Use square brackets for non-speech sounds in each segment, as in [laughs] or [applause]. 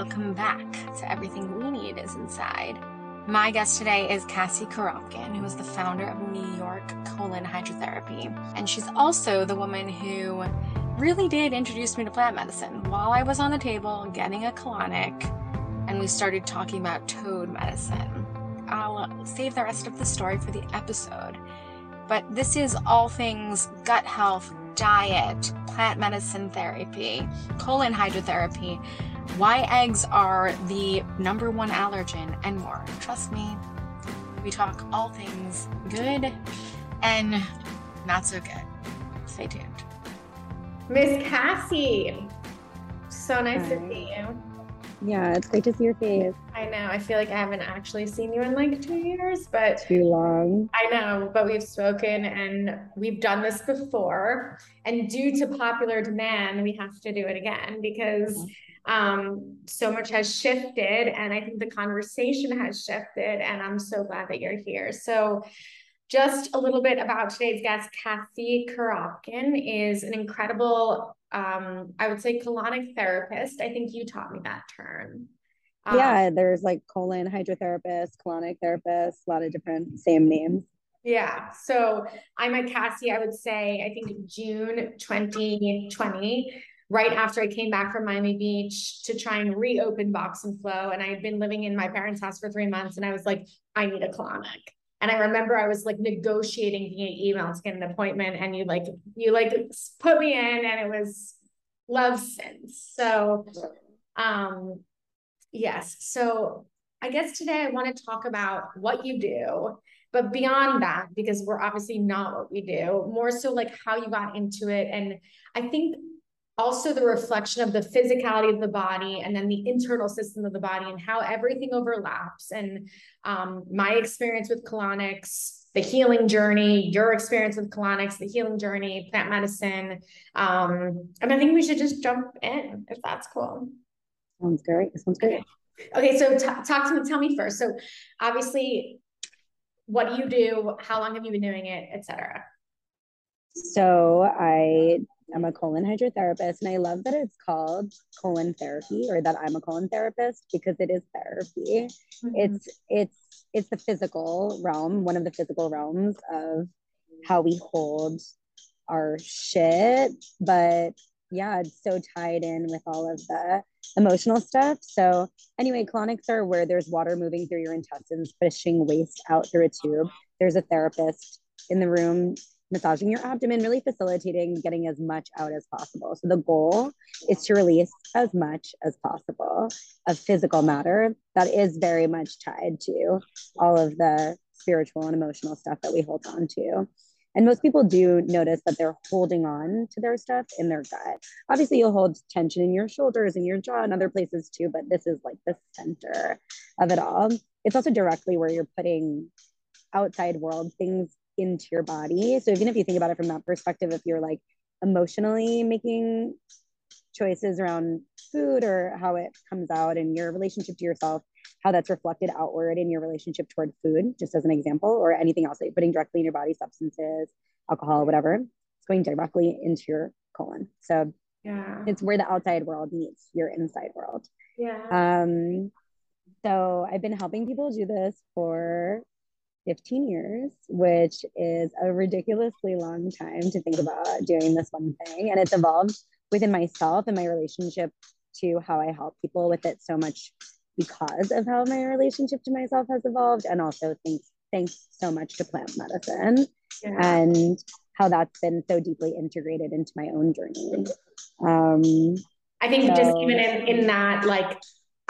welcome back to Everything We Need is Inside. My guest today is Cassie Koropkin, who is the founder of New York Colon Hydrotherapy. And she's also the woman who really did introduce me to plant medicine while I was on the table getting a colonic and we started talking about toad medicine. I'll save the rest of the story for the episode. But this is all things gut health, diet, plant medicine therapy, colon hydrotherapy, why eggs are the number one allergen, and more. Trust me, we talk all things good and not so good. Stay tuned. Miss Cassie, so nice Hi. to see you. Yeah, it's great to see your face. I know. I feel like I haven't actually seen you in like two years, but too long. I know, but we've spoken and we've done this before. And due to popular demand, we have to do it again because um, so much has shifted. And I think the conversation has shifted. And I'm so glad that you're here. So, just a little bit about today's guest, Cassie Koropkin, is an incredible um, I would say colonic therapist. I think you taught me that term. Um, yeah, there's like colon hydrotherapist, colonic therapist, a lot of different same names. Yeah. So I met Cassie, I would say, I think June 2020, right after I came back from Miami Beach to try and reopen Box and Flow. And I had been living in my parents' house for three months and I was like, I need a colonic. And I remember I was like negotiating via email to get an appointment and you like, you like put me in and it was love since. So, um, yes. So I guess today I want to talk about what you do, but beyond that, because we're obviously not what we do, more so like how you got into it. And I think also the reflection of the physicality of the body and then the internal system of the body and how everything overlaps. And um, my experience with colonics, the healing journey, your experience with colonics, the healing journey, plant medicine. Um, and I think we should just jump in if that's cool. Sounds great. Sounds great. Okay, okay so t- talk to me. Tell me first. So obviously, what do you do? How long have you been doing it, etc. So I I'm a colon hydrotherapist, and I love that it's called colon therapy, or that I'm a colon therapist because it is therapy. Mm-hmm. It's it's it's the physical realm, one of the physical realms of how we hold our shit, but yeah, it's so tied in with all of the emotional stuff. So anyway, colonics are where there's water moving through your intestines, pushing waste out through a tube. There's a therapist in the room massaging your abdomen, really facilitating getting as much out as possible. So the goal is to release as much as possible of physical matter that is very much tied to all of the spiritual and emotional stuff that we hold on to. And most people do notice that they're holding on to their stuff in their gut. Obviously, you'll hold tension in your shoulders and your jaw and other places too, but this is like the center of it all. It's also directly where you're putting outside world things into your body. So even if you think about it from that perspective, if you're like emotionally making choices around food or how it comes out in your relationship to yourself, how that's reflected outward in your relationship toward food, just as an example, or anything else that you're putting directly in your body, substances, alcohol, whatever, it's going directly into your colon. So yeah, it's where the outside world meets your inside world. Yeah. Um, so I've been helping people do this for 15 years, which is a ridiculously long time to think about doing this one thing. And it's evolved within myself and my relationship to how I help people with it so much because of how my relationship to myself has evolved. And also thanks, thanks so much to plant medicine yeah. and how that's been so deeply integrated into my own journey. Um, I think so, just even in, in that, like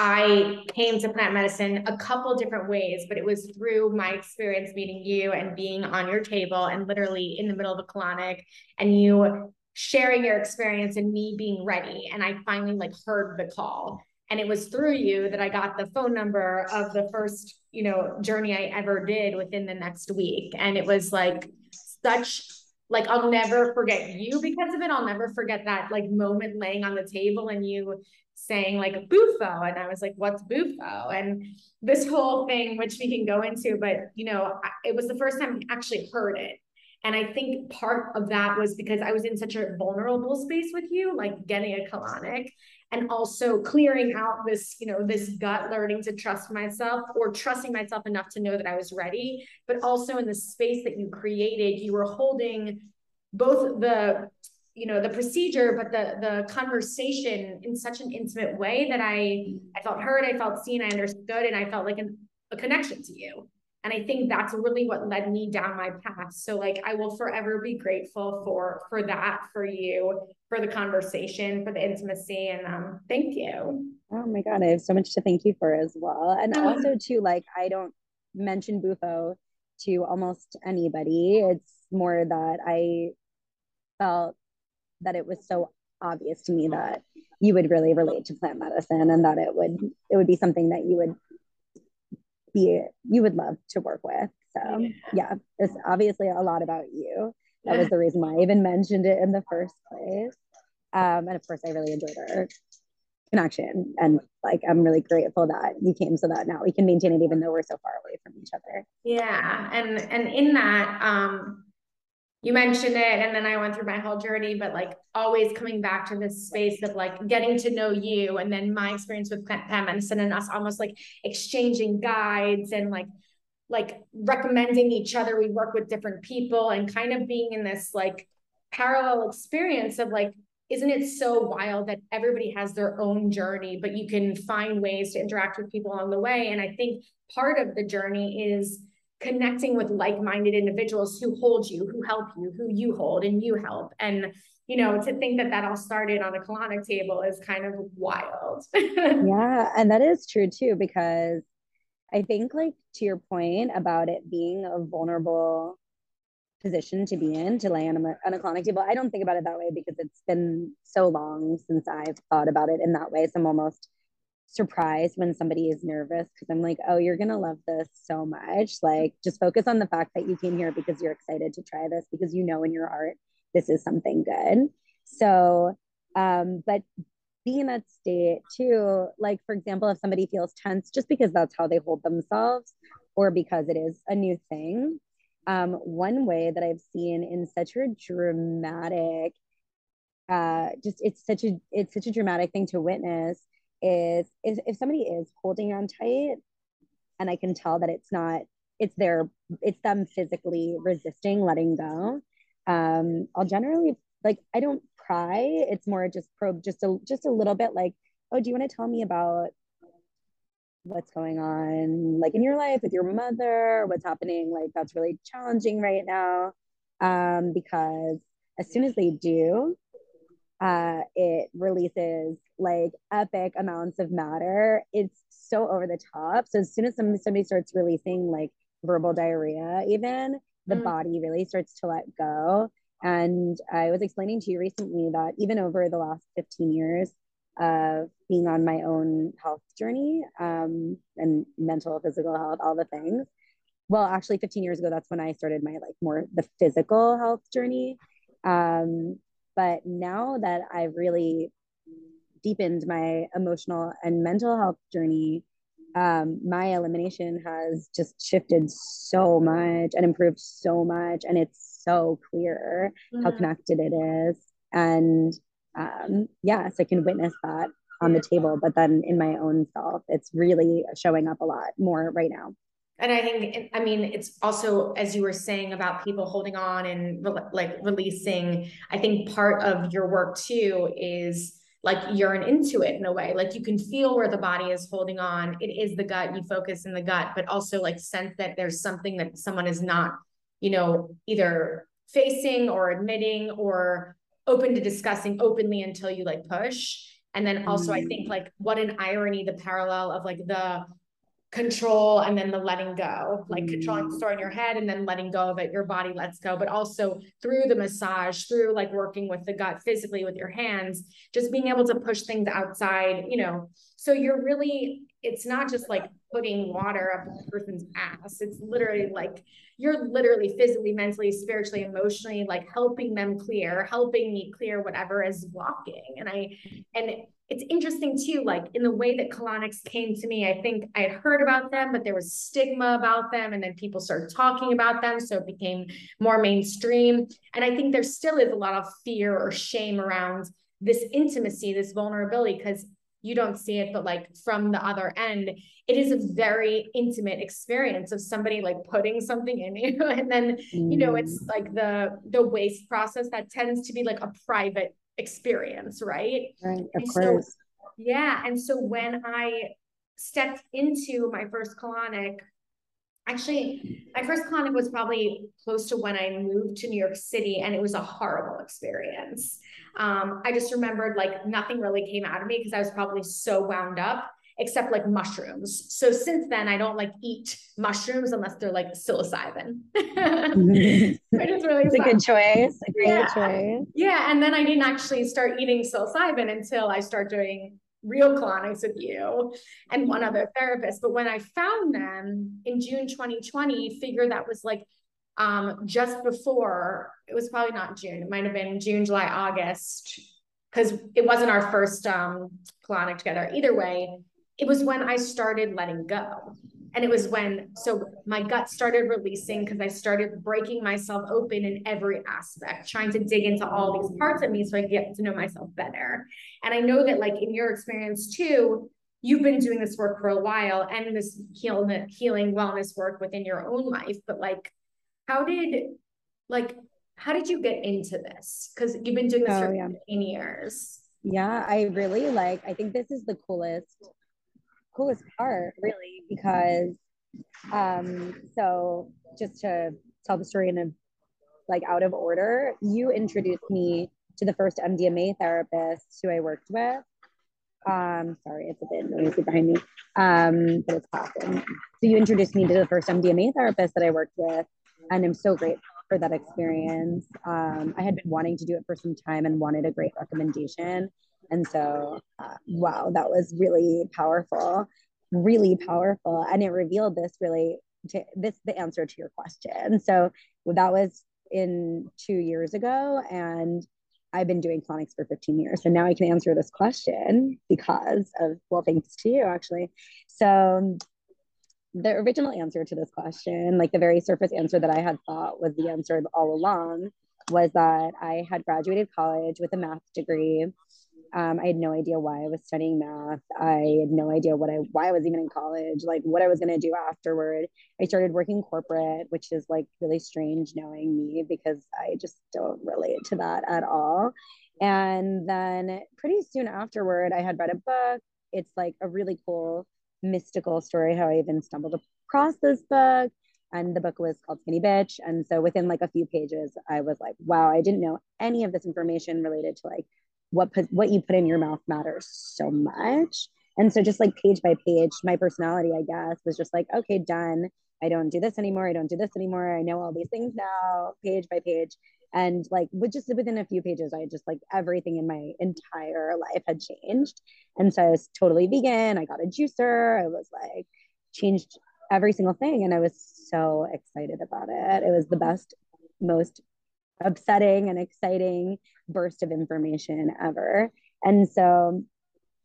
I came to plant medicine a couple different ways, but it was through my experience meeting you and being on your table and literally in the middle of a colonic and you sharing your experience and me being ready. And I finally like heard the call. And it was through you that I got the phone number of the first, you know, journey I ever did within the next week. And it was like such like I'll never forget you because of it. I'll never forget that like moment laying on the table and you saying like bufo and i was like what's bufo? And this whole thing which we can go into but you know it was the first time i actually heard it. And i think part of that was because i was in such a vulnerable space with you like getting a colonic and also clearing out this you know this gut learning to trust myself or trusting myself enough to know that i was ready. But also in the space that you created you were holding both the you know the procedure but the the conversation in such an intimate way that i i felt heard i felt seen i understood and i felt like an, a connection to you. And i think that's really what led me down my path. So like i will forever be grateful for for that for you for the conversation for the intimacy and um thank you. Oh my god i have so much to thank you for as well. And oh. also too like i don't mention bufo to almost anybody. It's more that i felt that it was so obvious to me that you would really relate to plant medicine and that it would it would be something that you would be you would love to work with. So yeah, yeah it's obviously a lot about you. That was the reason why i even mentioned it in the first place. Um, and of course i really enjoyed our connection and like i'm really grateful that you came so that now we can maintain it even though we're so far away from each other. Yeah. And and in that um you mentioned it and then I went through my whole journey, but like always coming back to this space of like getting to know you and then my experience with plant medicine and us almost like exchanging guides and like like recommending each other. We work with different people and kind of being in this like parallel experience of like, isn't it so wild that everybody has their own journey, but you can find ways to interact with people along the way? And I think part of the journey is connecting with like-minded individuals who hold you, who help you, who you hold and you help. And you know, to think that that all started on a colonic table is kind of wild. [laughs] yeah, and that is true too because I think like to your point about it being a vulnerable position to be in to lay on a, on a colonic table. I don't think about it that way because it's been so long since I've thought about it in that way. So I'm almost surprised when somebody is nervous because I'm like, oh, you're gonna love this so much. Like, just focus on the fact that you came here because you're excited to try this because you know in your heart this is something good. So, um, but be in that state too. Like, for example, if somebody feels tense just because that's how they hold themselves or because it is a new thing. Um, one way that I've seen in such a dramatic, uh, just it's such a it's such a dramatic thing to witness is if, if somebody is holding on tight and I can tell that it's not, it's their, it's them physically resisting letting go. Um, I'll generally like, I don't pry. It's more just probe just a, just a little bit like, oh, do you want to tell me about what's going on like in your life with your mother what's happening like that's really challenging right now um, because as soon as they do uh, it releases like epic amounts of matter. It's so over the top. So as soon as somebody, somebody starts releasing like verbal diarrhea, even the mm. body really starts to let go. And I was explaining to you recently that even over the last 15 years of being on my own health journey um, and mental, physical health, all the things. Well, actually, 15 years ago, that's when I started my like more the physical health journey. Um, but now that I've really deepened my emotional and mental health journey, um, my elimination has just shifted so much and improved so much. And it's so clear mm-hmm. how connected it is. And um, yes, I can witness that on the table, but then in my own self, it's really showing up a lot more right now. And I think, I mean, it's also, as you were saying about people holding on and re- like releasing, I think part of your work too is like you're an intuit in a way. Like you can feel where the body is holding on. It is the gut. You focus in the gut but also like sense that there's something that someone is not you know either facing or admitting or open to discussing openly until you like push. And then also mm. i think like what an irony the parallel of like the control and then the letting go, like mm. controlling the story in your head and then letting go of it, your body lets go, but also through the massage, through like working with the gut physically with your hands, just being able to push things outside, you know. So you're really, it's not just like putting water up a person's ass. It's literally like you're literally physically, mentally, spiritually, emotionally, like helping them clear, helping me clear whatever is blocking. And I, and it's interesting too, like in the way that colonics came to me, I think I had heard about them, but there was stigma about them. And then people started talking about them. So it became more mainstream. And I think there still is a lot of fear or shame around this intimacy, this vulnerability, because you don't see it, but like from the other end, it is a very intimate experience of somebody like putting something in you. [laughs] And then, you know, it's mm. like the the waste process that tends to be like a private experience, right? Right, of and course. So, yeah. And so when I stepped into my first colonic, actually my first colonic was probably close to when I moved to New York City and it was a horrible experience. Um, I just remembered like nothing really came out of me because I was probably so wound up except like mushrooms. So since then, I don't like eat mushrooms unless they're like psilocybin. [laughs] Which is really it's a good choice. A great yeah. choice. Yeah. And then I didn't actually start eating psilocybin until I start doing real colonics with you and one other therapist. But when I found them in June 2020, figured that was like um, just before, it was probably not June, it might have been June, July, August, because it wasn't our first um, colonic together. Either way, it was when I started letting go. And it was when, so my gut started releasing because I started breaking myself open in every aspect, trying to dig into all these parts of me so I could get to know myself better. And I know that, like, in your experience too, you've been doing this work for a while and this healing, healing wellness work within your own life. But, like, how did, like, how did you get into this? Because you've been doing this oh, for yeah. 15 years. Yeah, I really like, I think this is the coolest coolest part, really, because um, so just to tell the story in a like out of order, you introduced me to the first MDMA therapist who I worked with. Um, sorry, it's a bit noisy behind me, um, but it's passing. So you introduced me to the first MDMA therapist that I worked with, and I'm so grateful for that experience. Um, I had been wanting to do it for some time and wanted a great recommendation. And so, uh, wow, that was really powerful, really powerful. And it revealed this really, to, this the answer to your question. So that was in two years ago. And I've been doing colonics for 15 years. So now I can answer this question because of, well, thanks to you actually. So the original answer to this question, like the very surface answer that I had thought was the answer all along, was that I had graduated college with a math degree um, I had no idea why I was studying math. I had no idea what I why I was even in college, like what I was going to do afterward. I started working corporate, which is like really strange knowing me because I just don't relate to that at all. And then pretty soon afterward, I had read a book. It's like a really cool mystical story how I even stumbled across this book. And the book was called Skinny Bitch. And so within like a few pages, I was like, wow, I didn't know any of this information related to like what put, what you put in your mouth matters so much. And so just like page by page, my personality, I guess, was just like, okay, done. I don't do this anymore. I don't do this anymore. I know all these things now, page by page. And like with just within a few pages, I just like everything in my entire life had changed. And so I was totally vegan. I got a juicer. I was like changed every single thing. And I was so excited about it. It was the best, most upsetting and exciting burst of information ever. And so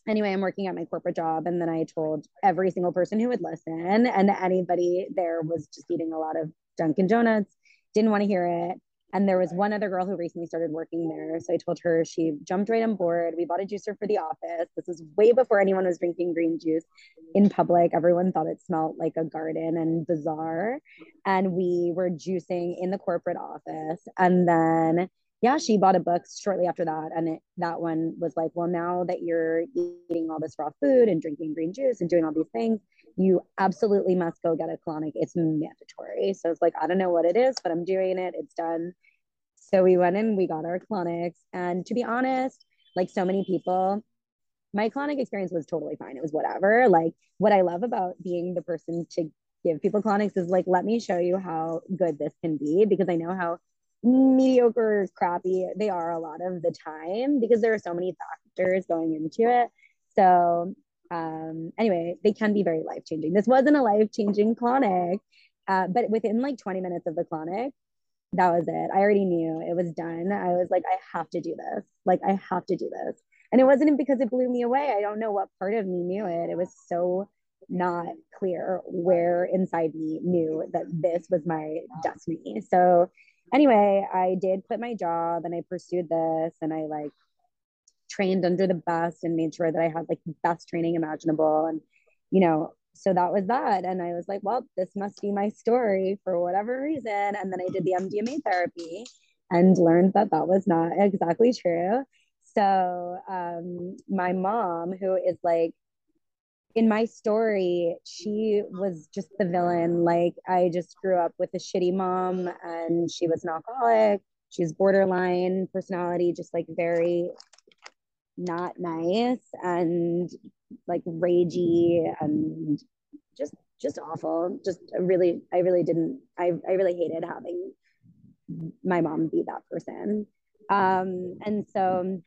anyway, I'm working at my corporate job. And then I told every single person who would listen, and anybody there was just eating a lot of Dunkin' Donuts, didn't want to hear it. And there was one other girl who recently started working there. So I told her she jumped right on board. We bought a juicer for the office. This is way before anyone was drinking green juice in public. Everyone thought it smelled like a garden and bizarre. And we were juicing in the corporate office. And then yeah, she bought a book shortly after that. And it, that one was like, well, now that you're eating all this raw food and drinking green juice and doing all these things, you absolutely must go get a colonic. It's mandatory. So it's like, I don't know what it is, but I'm doing it. It's done. So we went and we got our colonics. And to be honest, like so many people, my colonic experience was totally fine. It was whatever. Like what I love about being the person to give people colonics is like, let me show you how good this can be because I know how mediocre, crappy they are a lot of the time because there are so many factors going into it. So um, anyway, they can be very life changing. This wasn't a life changing colonic, uh, but within like 20 minutes of the colonic, that was it. I already knew it was done. I was like, I have to do this. Like, I have to do this. And it wasn't because it blew me away. I don't know what part of me knew it. It was so not clear where inside me knew that this was my destiny. So, anyway, I did quit my job and I pursued this and I like trained under the best and made sure that I had like the best training imaginable. And, you know, so that was that. And I was like, well, this must be my story for whatever reason. And then I did the MDMA therapy and learned that that was not exactly true. So um, my mom, who is like in my story, she was just the villain. Like I just grew up with a shitty mom and she was an alcoholic. She's borderline personality, just like very not nice and like ragey and just just awful. Just really I really didn't I I really hated having my mom be that person. Um and so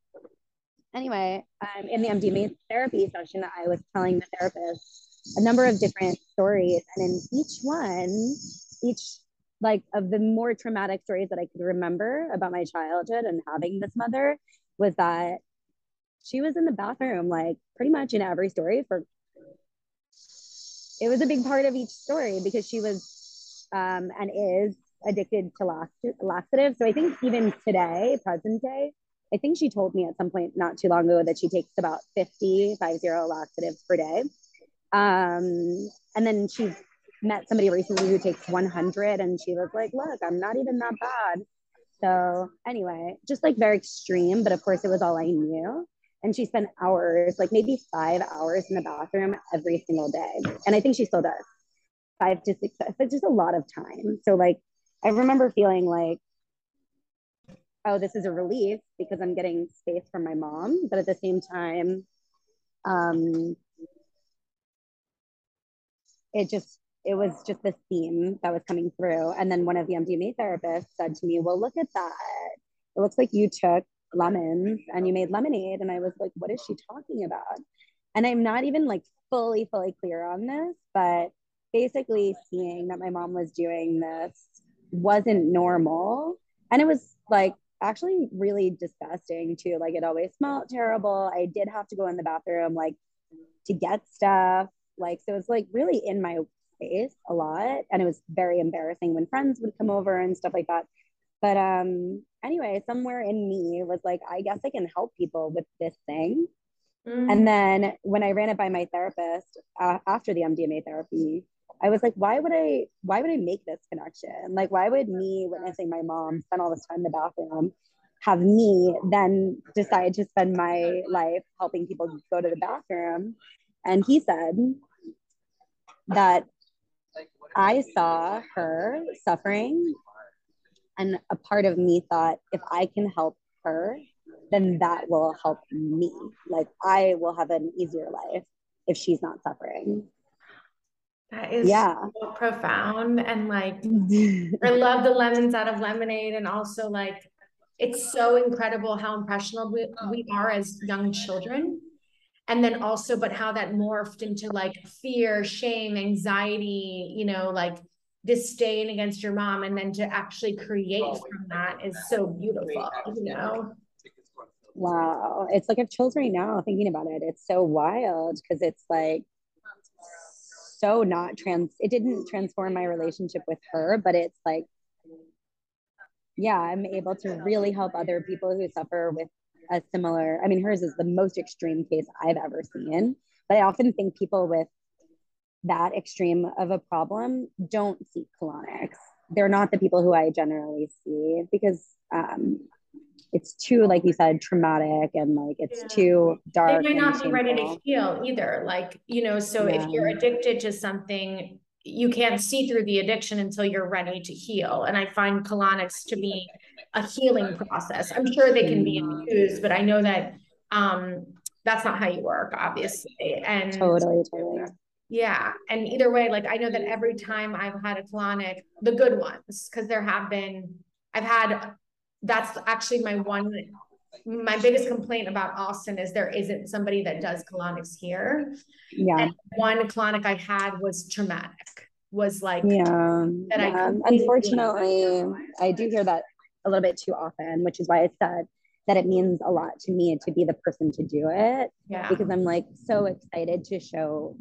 anyway, um, in the MDMA therapy session, that I was telling the therapist a number of different stories, and in each one, each like of the more traumatic stories that I could remember about my childhood and having this mother was that she was in the bathroom like pretty much in every story for it was a big part of each story because she was um, and is addicted to lax- laxatives so i think even today present day I think she told me at some point not too long ago that she takes about 50, 50 laxatives per day. Um, and then she met somebody recently who takes 100 and she was like, look, I'm not even that bad. So anyway, just like very extreme, but of course it was all I knew. And she spent hours, like maybe five hours in the bathroom every single day. And I think she still does five to six, but just a lot of time. So like, I remember feeling like oh, this is a relief because I'm getting space from my mom. But at the same time, um, it just, it was just this theme that was coming through. And then one of the MDMA therapists said to me, well, look at that. It looks like you took lemons and you made lemonade. And I was like, what is she talking about? And I'm not even like fully, fully clear on this, but basically seeing that my mom was doing this wasn't normal. And it was like actually really disgusting too. Like it always smelled terrible. I did have to go in the bathroom like to get stuff. Like so it's like really in my face a lot. And it was very embarrassing when friends would come over and stuff like that. But um anyway, somewhere in me was like, I guess I can help people with this thing. Mm. And then when I ran it by my therapist uh, after the MDMA therapy, I was like, why would I, why would I make this connection? Like, why would me witnessing my mom spend all this time in the bathroom have me then decide to spend my life helping people go to the bathroom? And he said that I saw her suffering, and a part of me thought, if I can help her, then that will help me. Like, I will have an easier life if she's not suffering. That is yeah. so profound. And like, [laughs] I love the lemons out of lemonade. And also, like, it's so incredible how impressionable we, we are as young children. And then also, but how that morphed into like fear, shame, anxiety, you know, like disdain against your mom. And then to actually create from that is so beautiful, you know? Wow. It's like I have chills right now thinking about it. It's so wild because it's like, so not trans it didn't transform my relationship with her but it's like yeah i'm able to really help other people who suffer with a similar i mean hers is the most extreme case i've ever seen but i often think people with that extreme of a problem don't seek colonics. They're not the people who i generally see because um, it's too like you said traumatic and like it's yeah. too dark they might not be ready to heal either like you know so yeah. if you're addicted to something you can't see through the addiction until you're ready to heal and i find colonics to be a healing process. I'm sure they can be infused but i know that um that's not how you work obviously and totally totally yeah and either way like i know that every time i've had a colonic the good ones because there have been i've had that's actually my one my biggest complaint about Austin is there isn't somebody that does colonics here. Yeah. And one colonic I had was traumatic. Was like yeah. That yeah. I unfortunately I do hear that a little bit too often, which is why I said that it means a lot to me to be the person to do it. Yeah. Because I'm like so excited to show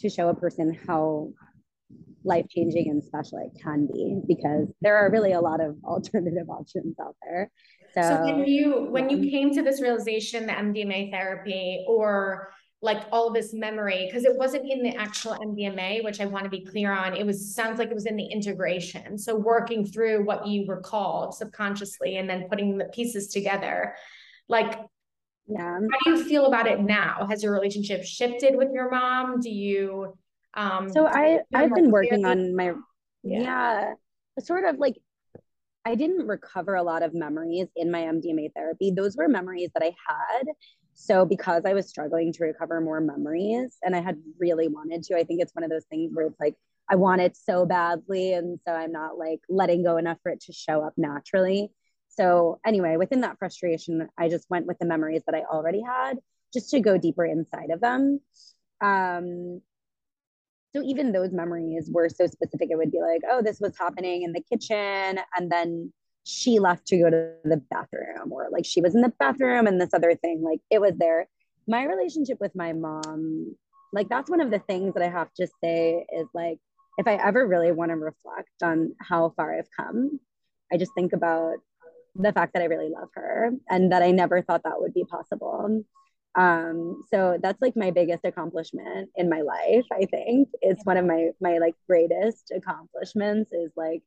to show a person how life changing and special it can be because there are really a lot of [laughs] alternative options out there. So, so when you when you mm-hmm. came to this realization, the MDMA therapy, or like all this memory, because it wasn't in the actual MDMA, which I want to be clear on. It was sounds like it was in the integration. So working through what you recalled subconsciously and then putting the pieces together. Like yeah. How do you feel about it now? Has your relationship shifted with your mom? Do you um So I I've been working on my Yeah. yeah, sort of like I didn't recover a lot of memories in my MDMA therapy. Those were memories that I had. So because I was struggling to recover more memories and I had really wanted to, I think it's one of those things where it's like I want it so badly and so I'm not like letting go enough for it to show up naturally. So anyway, within that frustration, I just went with the memories that I already had just to go deeper inside of them. Um, so even those memories were so specific, it would be like, oh, this was happening in the kitchen. And then she left to go to the bathroom, or like she was in the bathroom and this other thing, like it was there. My relationship with my mom, like that's one of the things that I have to say is like, if I ever really want to reflect on how far I've come, I just think about the fact that I really love her and that I never thought that would be possible. Um, so that's like my biggest accomplishment in my life. I think it's one of my my like greatest accomplishments is like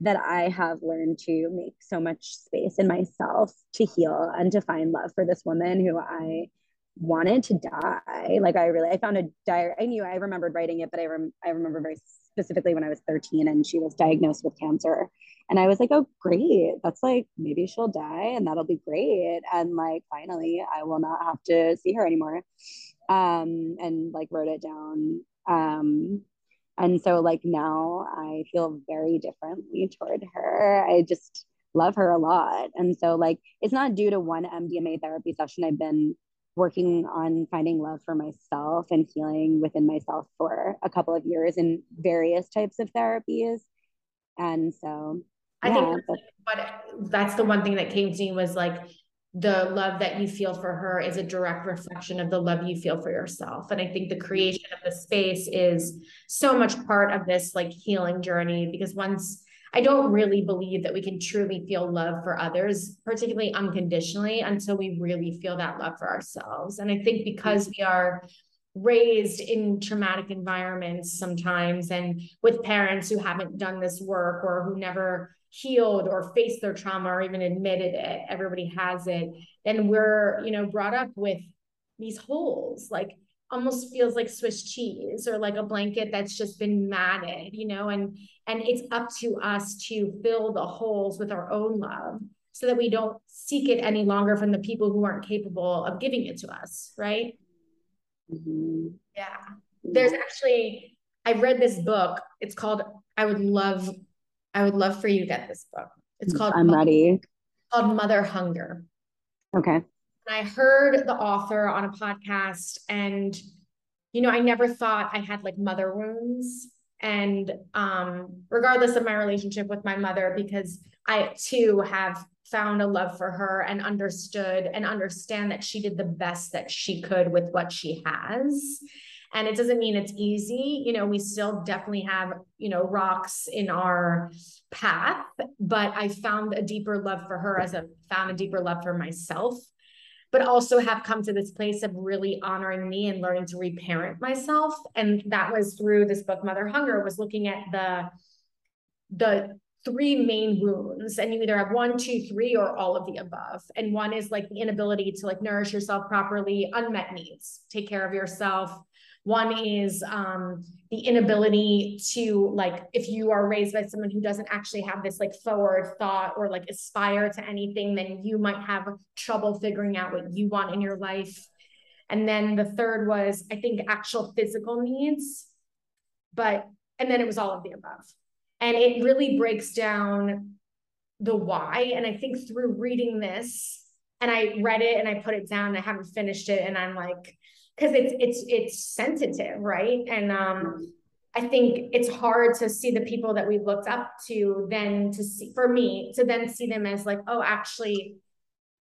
that I have learned to make so much space in myself to heal and to find love for this woman who I wanted to die. Like I really, I found a diary. I knew I remembered writing it, but I rem- I remember very specifically when I was 13 and she was diagnosed with cancer. And I was like, oh, great. That's like, maybe she'll die and that'll be great. And like, finally, I will not have to see her anymore. Um, and like, wrote it down. Um, and so, like, now I feel very differently toward her. I just love her a lot. And so, like, it's not due to one MDMA therapy session. I've been working on finding love for myself and healing within myself for a couple of years in various types of therapies. And so I yeah, think that's, but that's the one thing that came to me was like the love that you feel for her is a direct reflection of the love you feel for yourself. And I think the creation of the space is so much part of this like healing journey because once I don't really believe that we can truly feel love for others, particularly unconditionally, until we really feel that love for ourselves. And I think because we are raised in traumatic environments sometimes and with parents who haven't done this work or who never healed or faced their trauma or even admitted it everybody has it then we're you know brought up with these holes like almost feels like swiss cheese or like a blanket that's just been matted you know and and it's up to us to fill the holes with our own love so that we don't seek it any longer from the people who aren't capable of giving it to us right mm-hmm. yeah there's actually i read this book it's called i would love I would love for you to get this book. It's called I'm ready. called Mother Hunger. Okay. And I heard the author on a podcast and you know, I never thought I had like mother wounds. And um regardless of my relationship with my mother because I too have found a love for her and understood and understand that she did the best that she could with what she has. And it doesn't mean it's easy. You know we still definitely have you know rocks in our path but i found a deeper love for her as i found a deeper love for myself but also have come to this place of really honoring me and learning to reparent myself. And that was through this book mother hunger was looking at the the three main wounds. And you either have one two three or all of the above. And one is like the inability to like nourish yourself properly unmet needs take care of yourself one is um, the inability to like, if you are raised by someone who doesn't actually have this like forward thought or like aspire to anything, then you might have trouble figuring out what you want in your life. And then the third was, I think, actual physical needs. But, and then it was all of the above. And it really breaks down the why. And I think through reading this, and I read it and I put it down, I haven't finished it. And I'm like, because it's it's it's sensitive, right? And um, I think it's hard to see the people that we've looked up to then to see for me to then see them as like, oh, actually,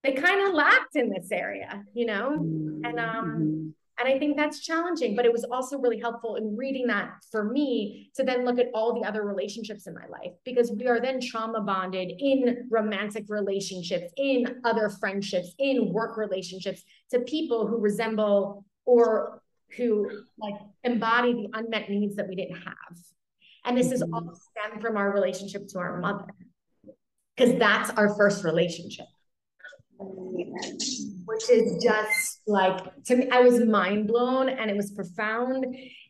they kind of lacked in this area, you know? And um, mm-hmm. And I think that's challenging, but it was also really helpful in reading that for me to then look at all the other relationships in my life because we are then trauma bonded in romantic relationships, in other friendships, in work relationships to people who resemble or who like embody the unmet needs that we didn't have. And this is all stemmed from our relationship to our mother because that's our first relationship which is just like to me i was mind blown and it was profound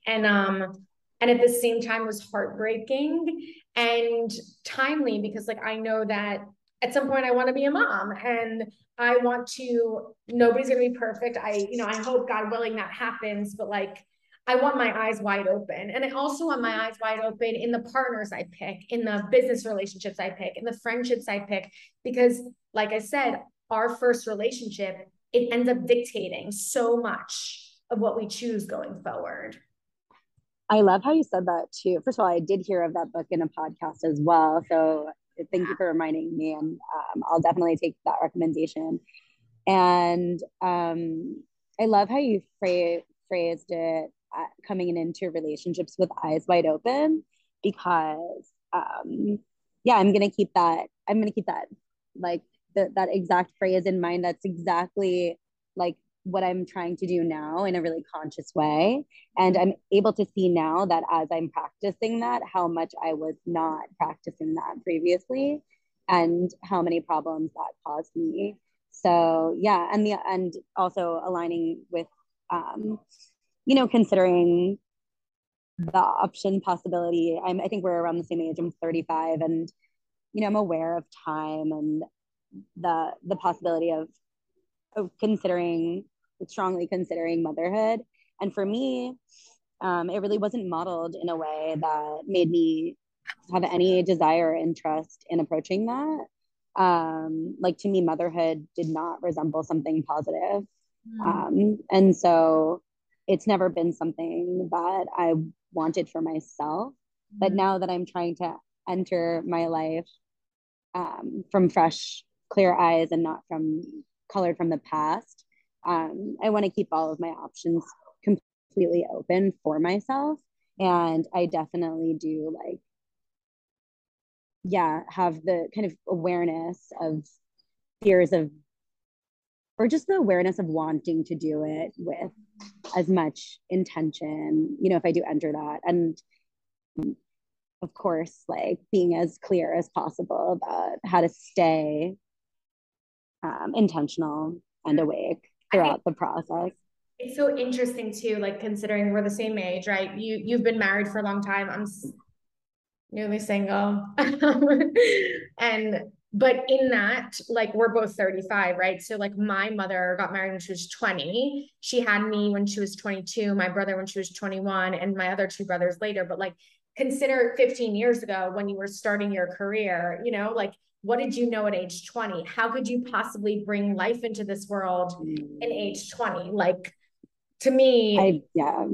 and um and at the same time was heartbreaking and timely because like i know that at some point i want to be a mom and i want to nobody's going to be perfect i you know i hope god willing that happens but like I want my eyes wide open. And I also want my eyes wide open in the partners I pick, in the business relationships I pick, in the friendships I pick. Because, like I said, our first relationship, it ends up dictating so much of what we choose going forward. I love how you said that too. First of all, I did hear of that book in a podcast as well. So thank you for reminding me, and um, I'll definitely take that recommendation. And um, I love how you phrased it uh, coming into relationships with eyes wide open, because um, yeah, I'm gonna keep that. I'm gonna keep that like the, that exact phrase in mind. That's exactly like what I'm trying to do now in a really conscious way. And I'm able to see now that as I'm practicing that, how much I was not practicing that previously and how many problems that caused me. So yeah, and the and also aligning with um, you know, considering the option possibility. I'm I think we're around the same age. I'm 35 and you know, I'm aware of time and the the possibility of of considering strongly considering motherhood and for me um, it really wasn't modeled in a way that made me have any desire or interest in approaching that um, like to me motherhood did not resemble something positive mm. um, and so it's never been something that i wanted for myself mm. but now that i'm trying to enter my life um, from fresh clear eyes and not from colored from the past. Um, I want to keep all of my options completely open for myself. And I definitely do like, yeah, have the kind of awareness of fears of, or just the awareness of wanting to do it with as much intention, you know, if I do enter that. And of course, like being as clear as possible about how to stay um, intentional and awake throughout the process. It's so interesting too, like considering we're the same age, right? You you've been married for a long time. I'm newly single, [laughs] and but in that, like we're both 35, right? So like my mother got married when she was 20. She had me when she was 22, my brother when she was 21, and my other two brothers later. But like consider 15 years ago when you were starting your career, you know, like what did you know at age 20 how could you possibly bring life into this world in age 20 like to me I, yeah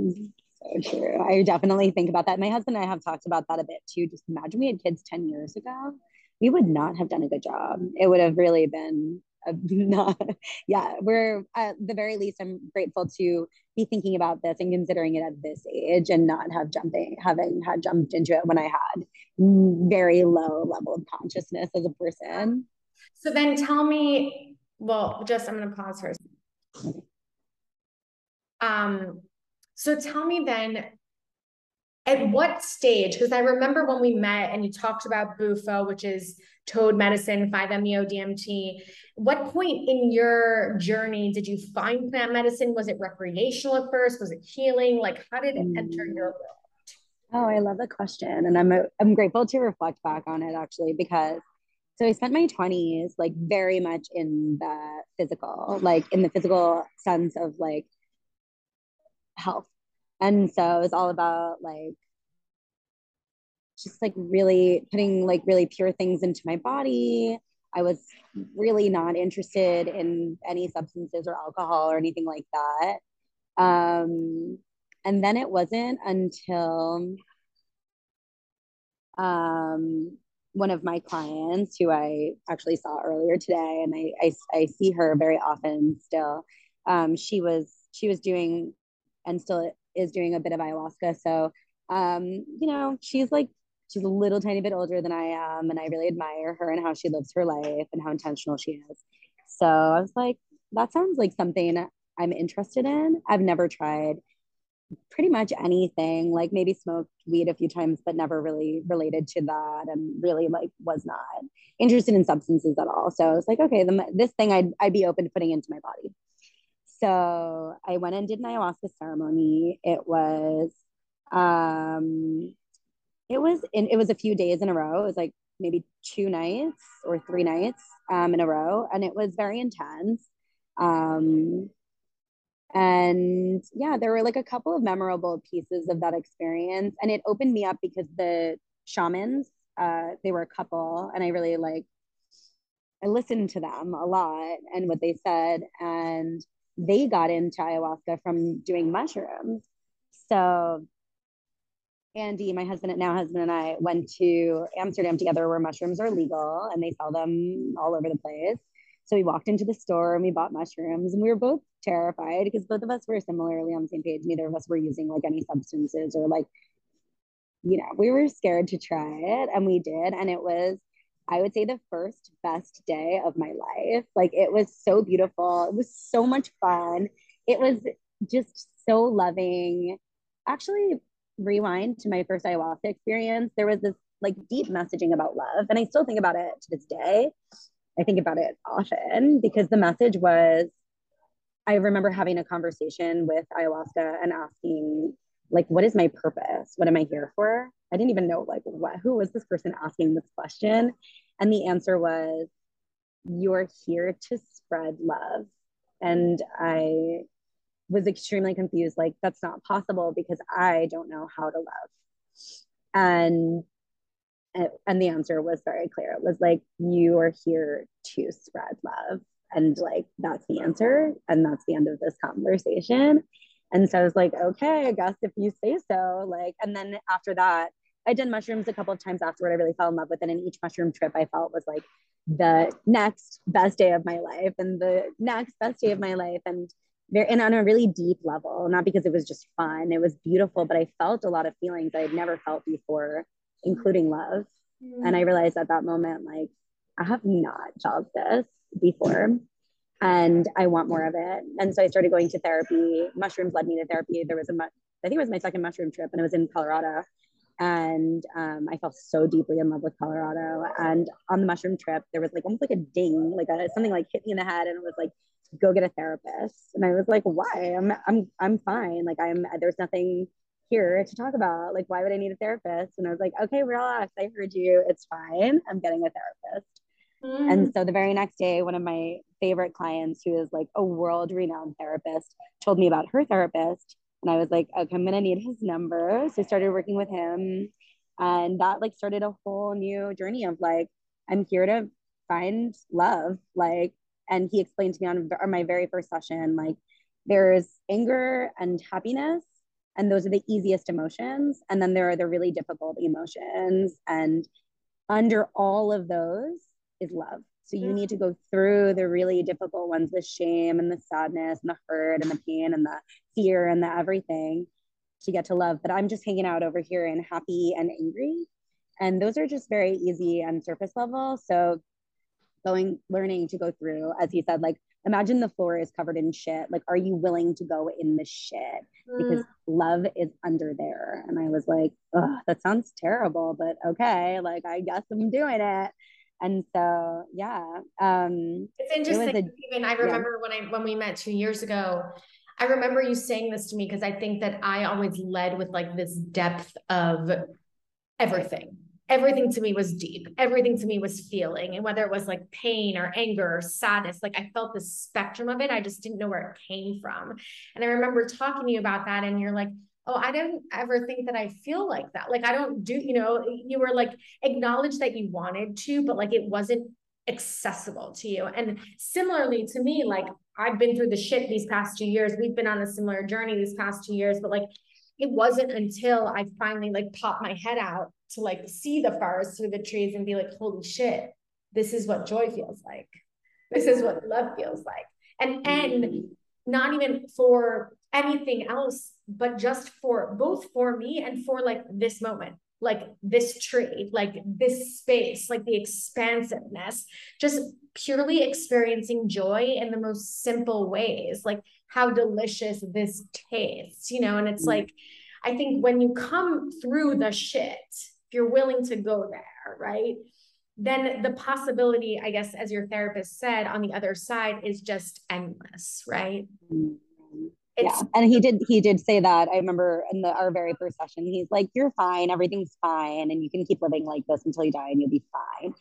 so true. I definitely think about that. My husband and i have talked about that a bit too. Just imagine we had kids 10 years ago. We would not have done a good job. It would have really been not, [laughs] yeah, we're at the very least, I'm grateful to be thinking about this and considering it at this age and not have jumping, having had jumped into it when I had very low level of consciousness as a person. So then tell me, well, just I'm going to pause first. Um, so tell me then, at what stage? Because I remember when we met and you talked about Bufo, which is toad medicine, 5-MeO DMT. What point in your journey did you find plant medicine? Was it recreational at first? Was it healing? Like, how did it enter mm. your world? Oh, I love the question. And I'm, I'm grateful to reflect back on it actually, because so I spent my 20s like very much in the physical, like in the physical sense of like health. And so it was all about like just like really putting like really pure things into my body. I was really not interested in any substances or alcohol or anything like that. Um, and then it wasn't until um, one of my clients who I actually saw earlier today, and I, I, I see her very often still. Um, she was she was doing and still is doing a bit of ayahuasca. So, um, you know, she's like, she's a little tiny bit older than I am. And I really admire her and how she lives her life and how intentional she is. So I was like, that sounds like something I'm interested in. I've never tried pretty much anything, like maybe smoked weed a few times, but never really related to that and really like was not interested in substances at all. So I was like, okay, the, this thing I'd, I'd be open to putting into my body. So I went and did an ayahuasca ceremony. It was, um, it was in, it was a few days in a row. It was like maybe two nights or three nights um, in a row, and it was very intense. Um, and yeah, there were like a couple of memorable pieces of that experience, and it opened me up because the shamans, uh, they were a couple, and I really like I listened to them a lot and what they said, and they got into ayahuasca from doing mushrooms. So Andy, my husband, and now husband, and I went to Amsterdam together where mushrooms are legal and they sell them all over the place. So we walked into the store and we bought mushrooms and we were both terrified because both of us were similarly on the same page. Neither of us were using like any substances or like, you know, we were scared to try it and we did. And it was, I would say, the first best day of my life. Like it was so beautiful. It was so much fun. It was just so loving. Actually, rewind to my first ayahuasca experience, there was this like deep messaging about love. And I still think about it to this day. I think about it often because the message was I remember having a conversation with ayahuasca and asking, like, what is my purpose? What am I here for? I didn't even know, like, what, who was this person asking this question? And the answer was, you're here to spread love. And I was extremely confused like that's not possible because i don't know how to love and and the answer was very clear it was like you are here to spread love and like that's the answer and that's the end of this conversation and so i was like okay i guess if you say so like and then after that i did mushrooms a couple of times afterward. I really fell in love with it. And each mushroom trip i felt was like the next best day of my life and the next best day of my life and very and on a really deep level. Not because it was just fun. It was beautiful but i felt a lot of feelings i had never felt before including love. Mm. and i realized at that moment like i have not felt this before and i want more of it and so i started going to therapy mushrooms led me to therapy there was a i think it was my second mushroom trip and it was in colorado and um, I fell so deeply in love with Colorado. And on the mushroom trip, there was like almost like a ding, like a, something like hit me in the head, and it was like go get a therapist. And I was like, why? I'm I'm I'm fine. Like I'm there's nothing here to talk about. Like, why would I need a therapist? And I was like, okay, relax. I heard you. It's fine. I'm getting a therapist. Mm. And so the very next day, one of my favorite clients, who is like a world renowned therapist, told me about her therapist. And I was like, okay, I'm gonna need his number. So I started working with him. And that like started a whole new journey of like, I'm here to find love. Like and he explained to me on, on my very first session like there's anger and happiness and those are the easiest emotions and then there are the really difficult emotions and under all of those is love. So you need to go through the really difficult ones the shame and the sadness and the hurt and the pain and the fear and the everything to get to love. But i'm just hanging out over here and happy and angry. And those are just very easy and surface level. So going learning to go through as he said like imagine the floor is covered in shit. Like are you willing to go in the shit? Because mm. love is under there. And i was like oh that sounds terrible but okay. Like i guess i'm doing it and so yeah um it's interesting it a, even i remember yeah. when i when we met two years ago i remember you saying this to me because i think that i always led with like this depth of everything everything to me was deep. Everything to me was feeling. And whether it was like pain or anger or sadness, like I felt the spectrum of it. I just didn't know where it came from. And I remember talking to you about that. And you're like, oh, I don't ever think that I feel like that. Like I don't do, you know, you were like, acknowledge that you wanted to, but like it wasn't accessible to you. And similarly to me, like I've been through the shit these past two years. We've been on a similar journey these past two years, but like it wasn't until I finally like popped my head out to like see the forest through the trees and be like, holy shit, this is what joy feels like. This is what love feels like. And and mm. not even for anything else but just for both for me and for like this moment like this tree like this space like the expansiveness just purely experiencing joy in the most simple ways like how delicious this tastes you know? And it's mm-hmm. like i think when you come through the shit if you're willing to go there right then the possibility i guess as your therapist said on the other side is just endless right mm-hmm yeah and he did he did say that i remember in the our very first session he's like you're fine everything's fine and you can keep living like this until you die and you'll be fine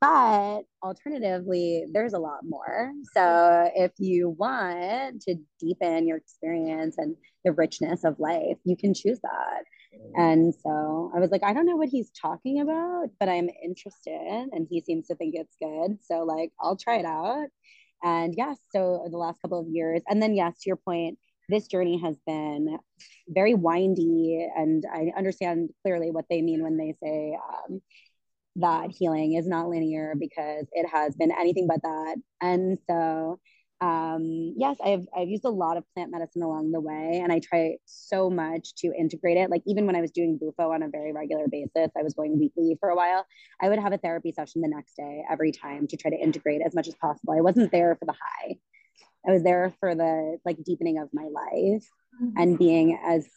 but alternatively there's a lot more so if you want to deepen your experience and the richness of life you can choose that and so I was like, I don't know what he's talking about, but I'm interested. And he seems to think it's good. So, like, I'll try it out. And yes, so the last couple of years, and then yes, to your point, this journey has been very windy, and I understand clearly what they mean when they say um, that healing is not linear because it has been anything but that. And so um, yes, I've I've used a lot of plant medicine along the way, and I try so much to integrate it. Like even when I was doing Bufo on a very regular basis, I was going weekly for a while. I would have a therapy session the next day every time to try to integrate as much as possible. I wasn't there for the high; I was there for the like deepening of my life mm-hmm. and being as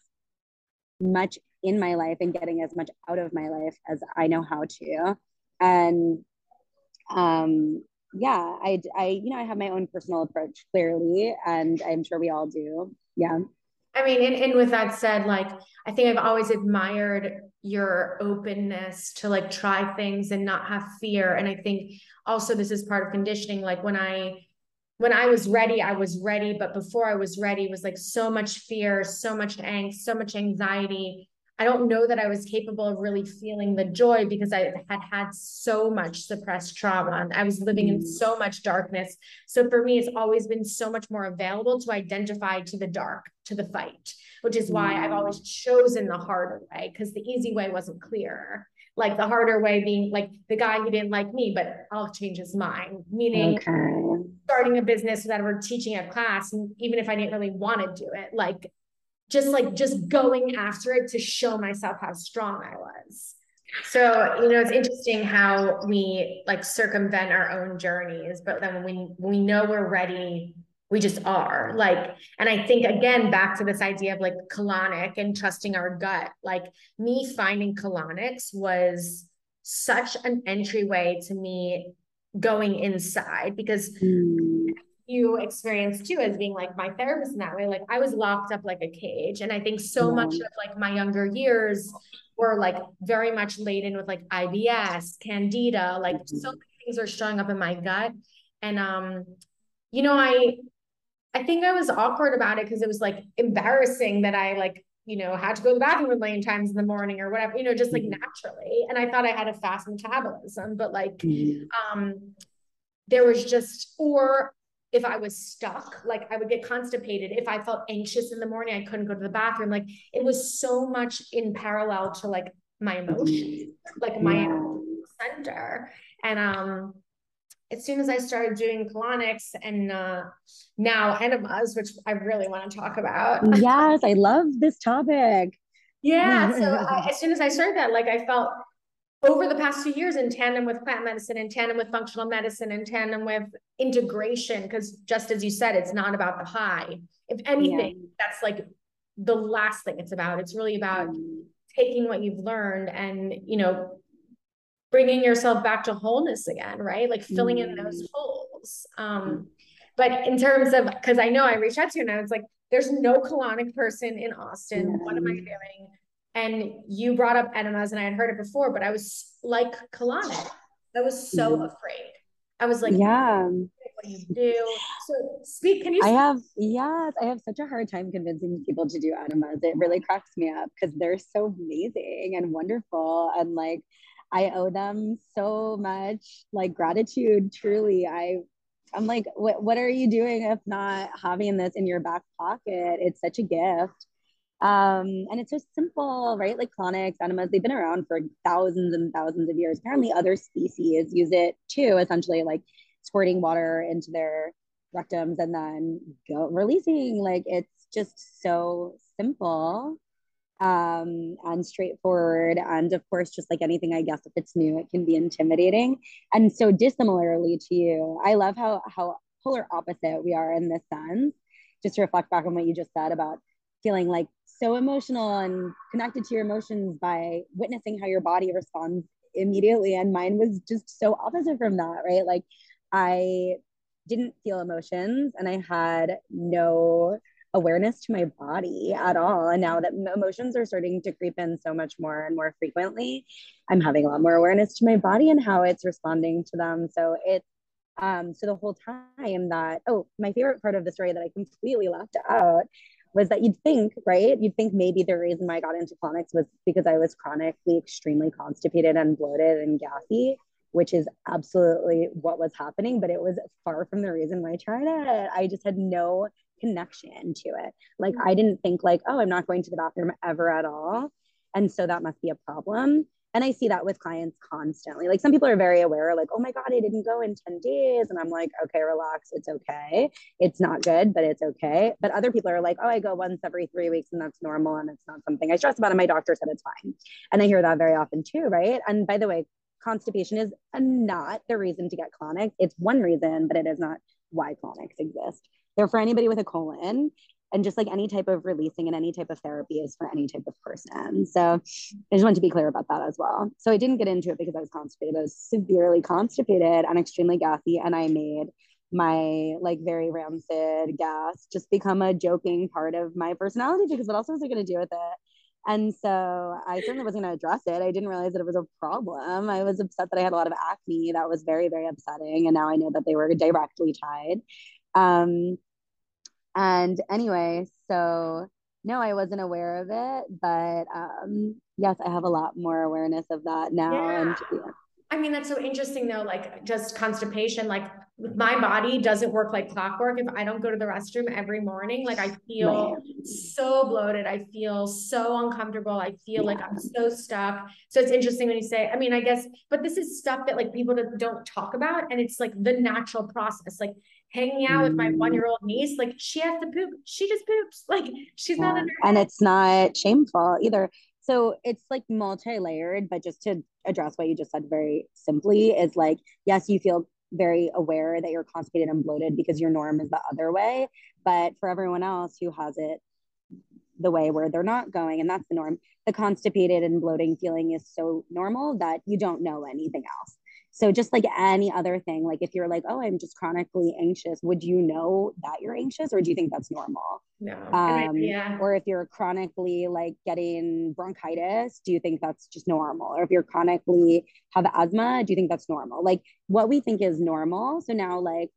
much in my life and getting as much out of my life as I know how to. And um yeah, I, I, you know, I have my own personal approach clearly, and I'm sure we all do. Yeah. I mean, and, and with that said, like, I think I've always admired your openness to like try things and not have fear. And I think also this is part of conditioning. Like when I, when I was ready, I was ready. But before I was ready, was like so much fear, so much angst, so much anxiety. I don't know that I was capable of really feeling the joy because I had had so much suppressed trauma I was living in mm. so much darkness. So for me, it's always been so much more available to identify to the dark, to the fight, which is why I've always chosen the harder way because the easy way wasn't clear. Like the harder way being like the guy who didn't like me, but I'll change his mind, meaning okay. starting a business without ever teaching a class. And even if I didn't really want to do it, like just like just going after it to show myself how strong I was. So, you know, it's interesting how we like circumvent our own journeys, but then when we, we know we're ready, we just are. Like, and I think again, back to this idea of like colonic and trusting our gut, like me finding colonics was such an entryway to me going inside because mm you experience too as being like my therapist in that way like i was locked up like a cage and i think so much of like my younger years were like very much laden with like ibs candida like mm-hmm. so many things are showing up in my gut and um you know i i think i was awkward about it because it was like embarrassing that i like you know had to go to the bathroom a million times in the morning or whatever you know just like mm-hmm. naturally and i thought i had a fast metabolism but like mm-hmm. um there was just or if I was stuck, like I would get constipated. If I felt anxious in the morning, I couldn't go to the bathroom. Like it was so much in parallel to like my emotions, like my center. And um, as soon as I started doing colonics and uh, now enemas, which I really want to talk about. Yes, I love this topic. Yeah. [laughs] So uh, as soon as I started that, like I felt over the past two years in tandem with plant medicine, in tandem with functional medicine, in tandem with integration, because just as you said, it's not about the high. If anything, yeah. that's like the last thing it's about. It's really about mm. taking what you've learned and, you know, bringing yourself back to wholeness again, right? Like filling mm. in those mm. holes. Um, but in terms of, because I know I reached out to you and I was like, there's no colonic person in Austin. What am I doing? And you brought up enemas and I had heard it before, but I was like colonic. I was so mm-hmm. afraid. I was like, yeah. What do you do? So speak, can you I have yes, I have such a hard time convincing people to do enemas. It really cracks me up because they're so amazing and wonderful. And like I owe them so much like gratitude. Truly. I I'm like, what what are you doing if not having this in your back pocket? It's such a gift. Um, and it's so simple, right? Like colonics, enemas, they've been around for thousands and thousands of years. Apparently, other species use it too, essentially, like squirting water into their rectums and then go releasing. Like it's just so simple um, and straightforward. And of course, just like anything, I guess if it's new, it can be intimidating. And so, dissimilarly to you, I love how how polar opposite we are in this sense. Just to reflect back on what you just said about feeling like so emotional and connected to your emotions by witnessing how your body responds immediately. And mine was just so opposite from that, right? Like I didn't feel emotions and I had no awareness to my body at all. And now that emotions are starting to creep in so much more and more frequently, I'm having a lot more awareness to my body and how it's responding to them. So it's um, so the whole time that, oh, my favorite part of the story that I completely left out was that you'd think, right? You'd think maybe the reason why I got into colonics was because I was chronically extremely constipated and bloated and gassy, which is absolutely what was happening, but it was far from the reason why I tried it. I just had no connection to it. Like mm. I didn't think like, oh, I'm not going to the bathroom ever at all. And so that must be a problem. And I see that with clients constantly. Like some people are very aware, like, oh my God, I didn't go in 10 days. And I'm like, okay, relax. It's okay. It's not good, but it's okay. But other people are like, oh, I go once every three weeks and that's normal. And it's not something I stress about. And my doctor said it's fine. And I hear that very often too, right? And by the way, constipation is not the reason to get colonic. It's one reason, but it is not why colonics exist. They're for anybody with a colon and just like any type of releasing and any type of therapy is for any type of person. So I just want to be clear about that as well. So I didn't get into it because I was constipated. I was severely constipated and extremely gassy, and I made my like very rancid gas just become a joking part of my personality because what else was I going to do with it? And so I certainly wasn't going to address it. I didn't realize that it was a problem. I was upset that I had a lot of acne. That was very, very upsetting. And now I know that they were directly tied. Um, and anyway, so no, I wasn't aware of it, but um, yes, I have a lot more awareness of that now. Yeah. And yeah. I mean, that's so interesting though, like just constipation, like my body doesn't work like clockwork. If I don't go to the restroom every morning, like I feel right. so bloated. I feel so uncomfortable. I feel yeah. like I'm so stuck. So it's interesting when you say, I mean, I guess, but this is stuff that like people don't talk about. And it's like the natural process. Like hanging out with my one year old niece, like she has to poop. She just poops. [laughs] Like she's yeah. not And it's not shameful either. So it's like multi layered, but just to address what you just said very simply is like, yes, you feel very aware that you're constipated and bloated because your norm is the other way. But for everyone else who has it the way where they're not going, and that's the norm, the constipated and bloating feeling is so normal that you don't know anything else. So just like any other thing, like if you're like, oh, I'm just chronically anxious, would you know that you're anxious or do you think that's normal? No. Um, yeah. Or if you're chronically like getting bronchitis, do you think that's just normal? Or if you're chronically have asthma, do you think that's normal? Like what we think is normal. So now like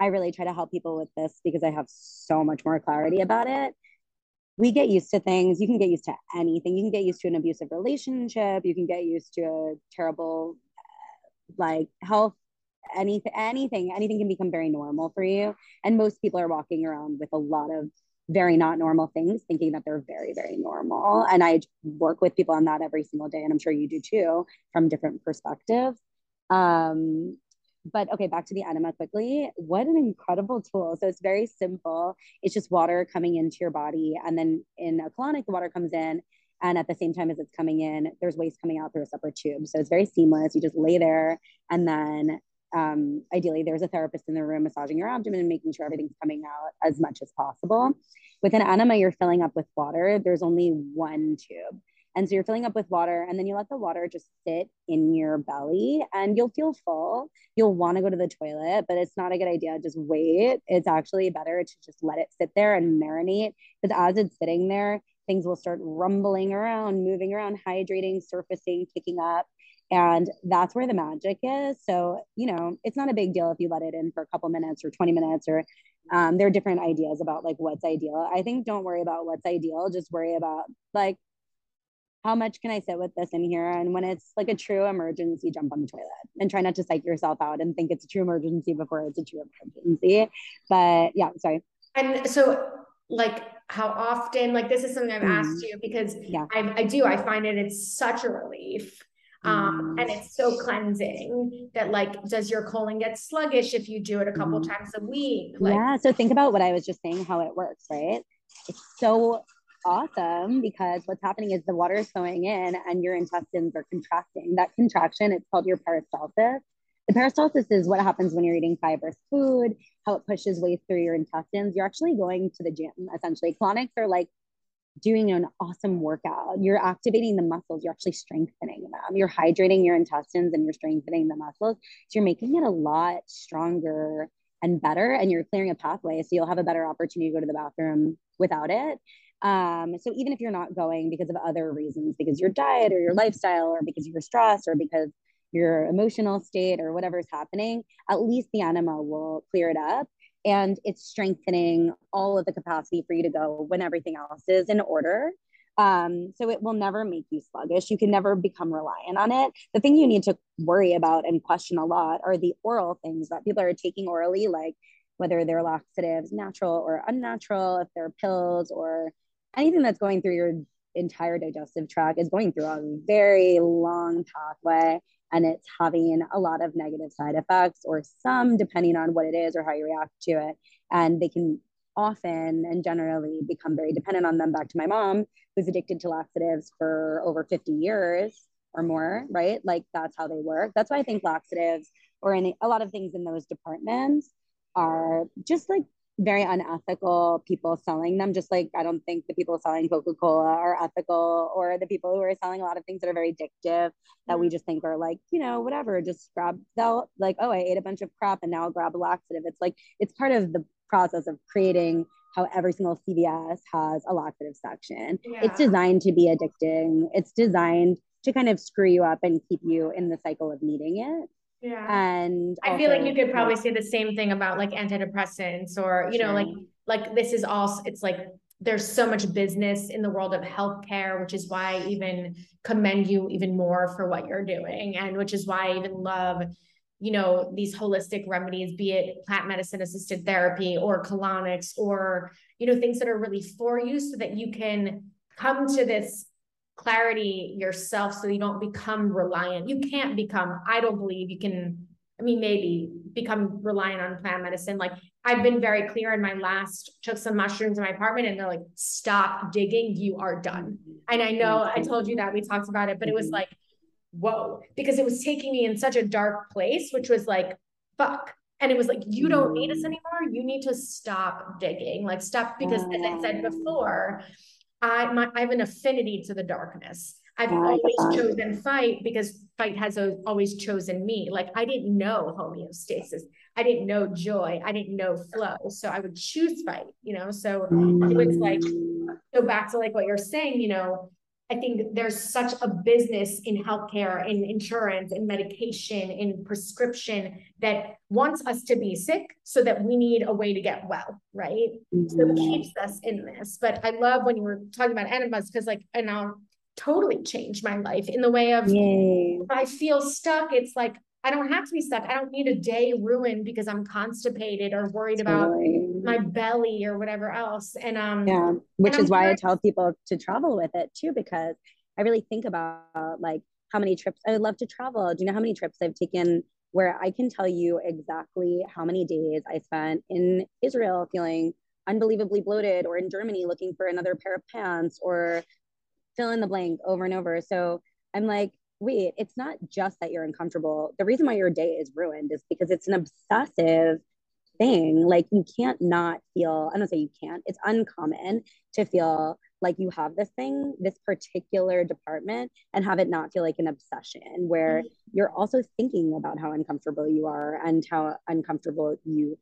I really try to help people with this because I have so much more clarity about it. We get used to things. You can get used to anything. You can get used to an abusive relationship. You can get used to a terrible like health anything anything anything can become very normal for you. And most people are walking around with a lot of very not normal things thinking that they're very very normal. And i work with people on that every single day and i'm sure you do too from different perspectives. Um but okay back to the enema quickly. What an incredible tool. So it's very simple. It's just water coming into your body and then in a colonic the water comes in and at the same time as it's coming in, there's waste coming out through a separate tube. So it's very seamless. You just lay there and then um, ideally there's a therapist in the room massaging your abdomen and making sure everything's coming out as much as possible. With an enema, you're filling up with water. There's only one tube. And so you're filling up with water, and then you let the water just sit in your belly, and you'll feel full. You'll want to go to the toilet, but it's not a good idea. Just wait. It's actually better to just let it sit there and marinate because as it's sitting there, things will start rumbling around, moving around, hydrating, surfacing, picking up. And that's where the magic is. So, you know, it's not a big deal if you let it in for a couple minutes or 20 minutes or um, there are different ideas about like what's ideal. I think don't worry about what's ideal, just worry about like how much can I sit with this in here? And when it's like a true emergency, jump on the toilet and try not to psych yourself out and think it's a true emergency before it's a true emergency. But yeah, sorry. And so like how often like this is something i've mm. asked you because yeah. I, I do i find it it's such a relief um mm. and it's so cleansing that like does your colon get sluggish if you do it a couple mm. times a week like, yeah so think about what i was just saying how it works right it's so awesome because what's happening is the water is going in and your intestines are contracting. That contraction, it's called your peristalsis. The peristalsis is what happens when you're eating fibrous food, how it pushes waste through your intestines. You're actually going to the gym, essentially. Colonics are like doing an awesome workout. You're activating the muscles, you're actually strengthening them. You're hydrating your intestines and you're strengthening the muscles. So you're making it a lot stronger and better, and you're clearing a pathway. So you'll have a better opportunity to go to the bathroom without it. Um, so even if you're not going because of other reasons, because your diet or your lifestyle, or because you're stressed, or because your emotional state or whatever's happening, at least the enema will clear it up and it's strengthening all of the capacity for you to go when everything else is in order. Um, so it will never make you sluggish. You can never become reliant on it. The thing you need to worry about and question a lot are the oral things that people are taking orally, like whether they're laxatives, natural or unnatural, if they're pills or anything that's going through your entire digestive tract is going through a very long pathway and it's having a lot of negative side effects or some depending on what it is or how you react to it. And they can often and generally become very dependent on them. Back to my mom who's addicted to laxatives for over 50 years or more right? Like that's how they work. That's why i think laxatives or any a lot of things in those departments are just like very unethical people selling them just like i don't think the people selling coca-cola are ethical or the people who are selling a lot of things that are very addictive that we mm-hmm. just think are like you know whatever just grab they'll like oh i ate a bunch of crap and now i'll grab a laxative it's like it's part of the process of creating how every single cvs has a laxative section yeah. it's designed to be addicting it's designed to kind of screw you up and keep you in the cycle of needing it yeah. And I feel like you could probably say the same thing about like antidepressants or, you know, like, like this is all, it's like, there's so much business in the world of healthcare, which is why I even commend you even more for what you're doing. And which is why I even love, you know, these holistic remedies, be it plant medicine assisted therapy or colonics or, you know, things that are really for you so that you can come to this clarity yourself so you don't become reliant. You can't become, I don't believe you can, I mean, maybe become reliant on plant medicine. Like I've been very clear in my last, took some mushrooms in my apartment and they're like, stop digging, you are done. And I know I told you that we talked about it, but it was like, whoa, because it was taking me in such a dark place, which was like, fuck. And it was like, you don't need us mm. anymore. You need to stop digging. Like, stop, because as I said before, I my I have an affinity to the darkness. I've always chosen fight because fight has always chosen me. Like I didn't know homeostasis. I didn't know joy. I didn't know flow. So I would choose fight, you know. So it was like go back to like what you're saying, you know, I think there's such a business in healthcare, in insurance, in medication, in prescription that wants us to be sick so that we need a way to get well, right? Mm-hmm. So it mm-hmm. keeps us in this. But I love when you were talking about enemas because, like, and I'll totally change my life in the way of Yay. I feel stuck, it's like I don't have to be stuck. I don't need a day ruined because I'm constipated or worried totally. about my belly or whatever else. And um yeah, which is I'm why I tell people to travel with it too, because I really think about like how many trips I would love to travel. Do you know how many trips I've taken where I can tell you exactly how many days I spent in Israel feeling unbelievably bloated or in Germany looking for another pair of pants or fill in the blank over and over. So I'm like, wait, it's not just that you're uncomfortable. The reason why your day is ruined is because it's an obsessive thing. Like you can't not feel, I don't say you can't, it's uncommon to feel like you have this thing, this particular department, and have it not feel like an obsession where mm-hmm. you're also thinking about how uncomfortable you are and how uncomfortable you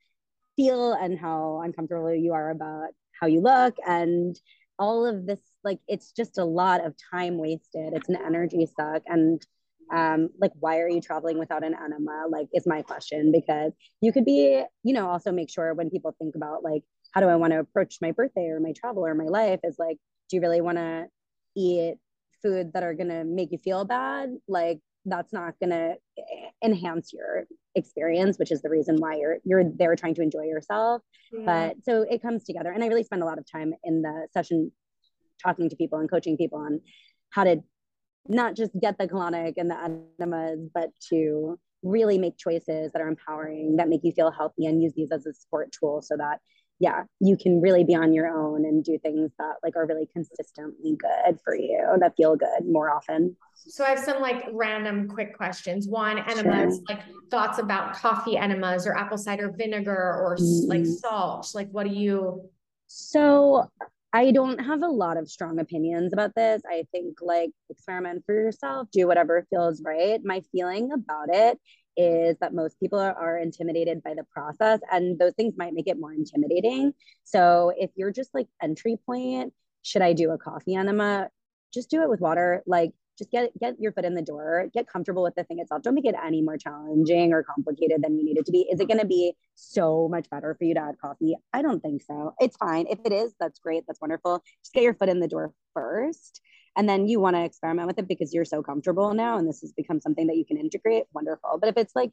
feel and how uncomfortable you are about how you look and all of this like it's just a lot of time wasted. It's an energy suck. And um like why are you traveling without an enema? Like is my question because you could be you know also make sure when people think about like how do i want to approach my birthday or my travel or my life is like do you really want to eat food that are going to make you feel bad? Like that's not going to enhance your experience which is the reason why you're you're there trying to enjoy yourself yeah. but so it comes together and i really spend a lot of time in the session talking to people and coaching people on how to not just get the colonic and the enemas but to really make choices that are empowering that make you feel healthy and use these as a support tool so that yeah, you can really be on your own and do things that like are really consistently good for you that feel good more often. So I have some like random quick questions. One, enemas, sure. like thoughts about coffee enemas or apple cider vinegar or mm-hmm. like salt. Like, what do you? So I don't have a lot of strong opinions about this. I think like experiment for yourself, do whatever feels right. My feeling about it is that most people are, are, intimidated by the process and those things might make it more intimidating. So if you're just like entry point, should I do a coffee enema? Just do it with water. Like just get get your foot in the door, get comfortable with the thing itself. Don't make it any more challenging or complicated than you need it to be. Is it going to be so much better for you to add coffee? I don't think so. It's fine. If it is, that's great. That's wonderful. Just get your foot in the door first and then you want to experiment with it because you're so comfortable now and this has become something that you can integrate wonderful. But if it's like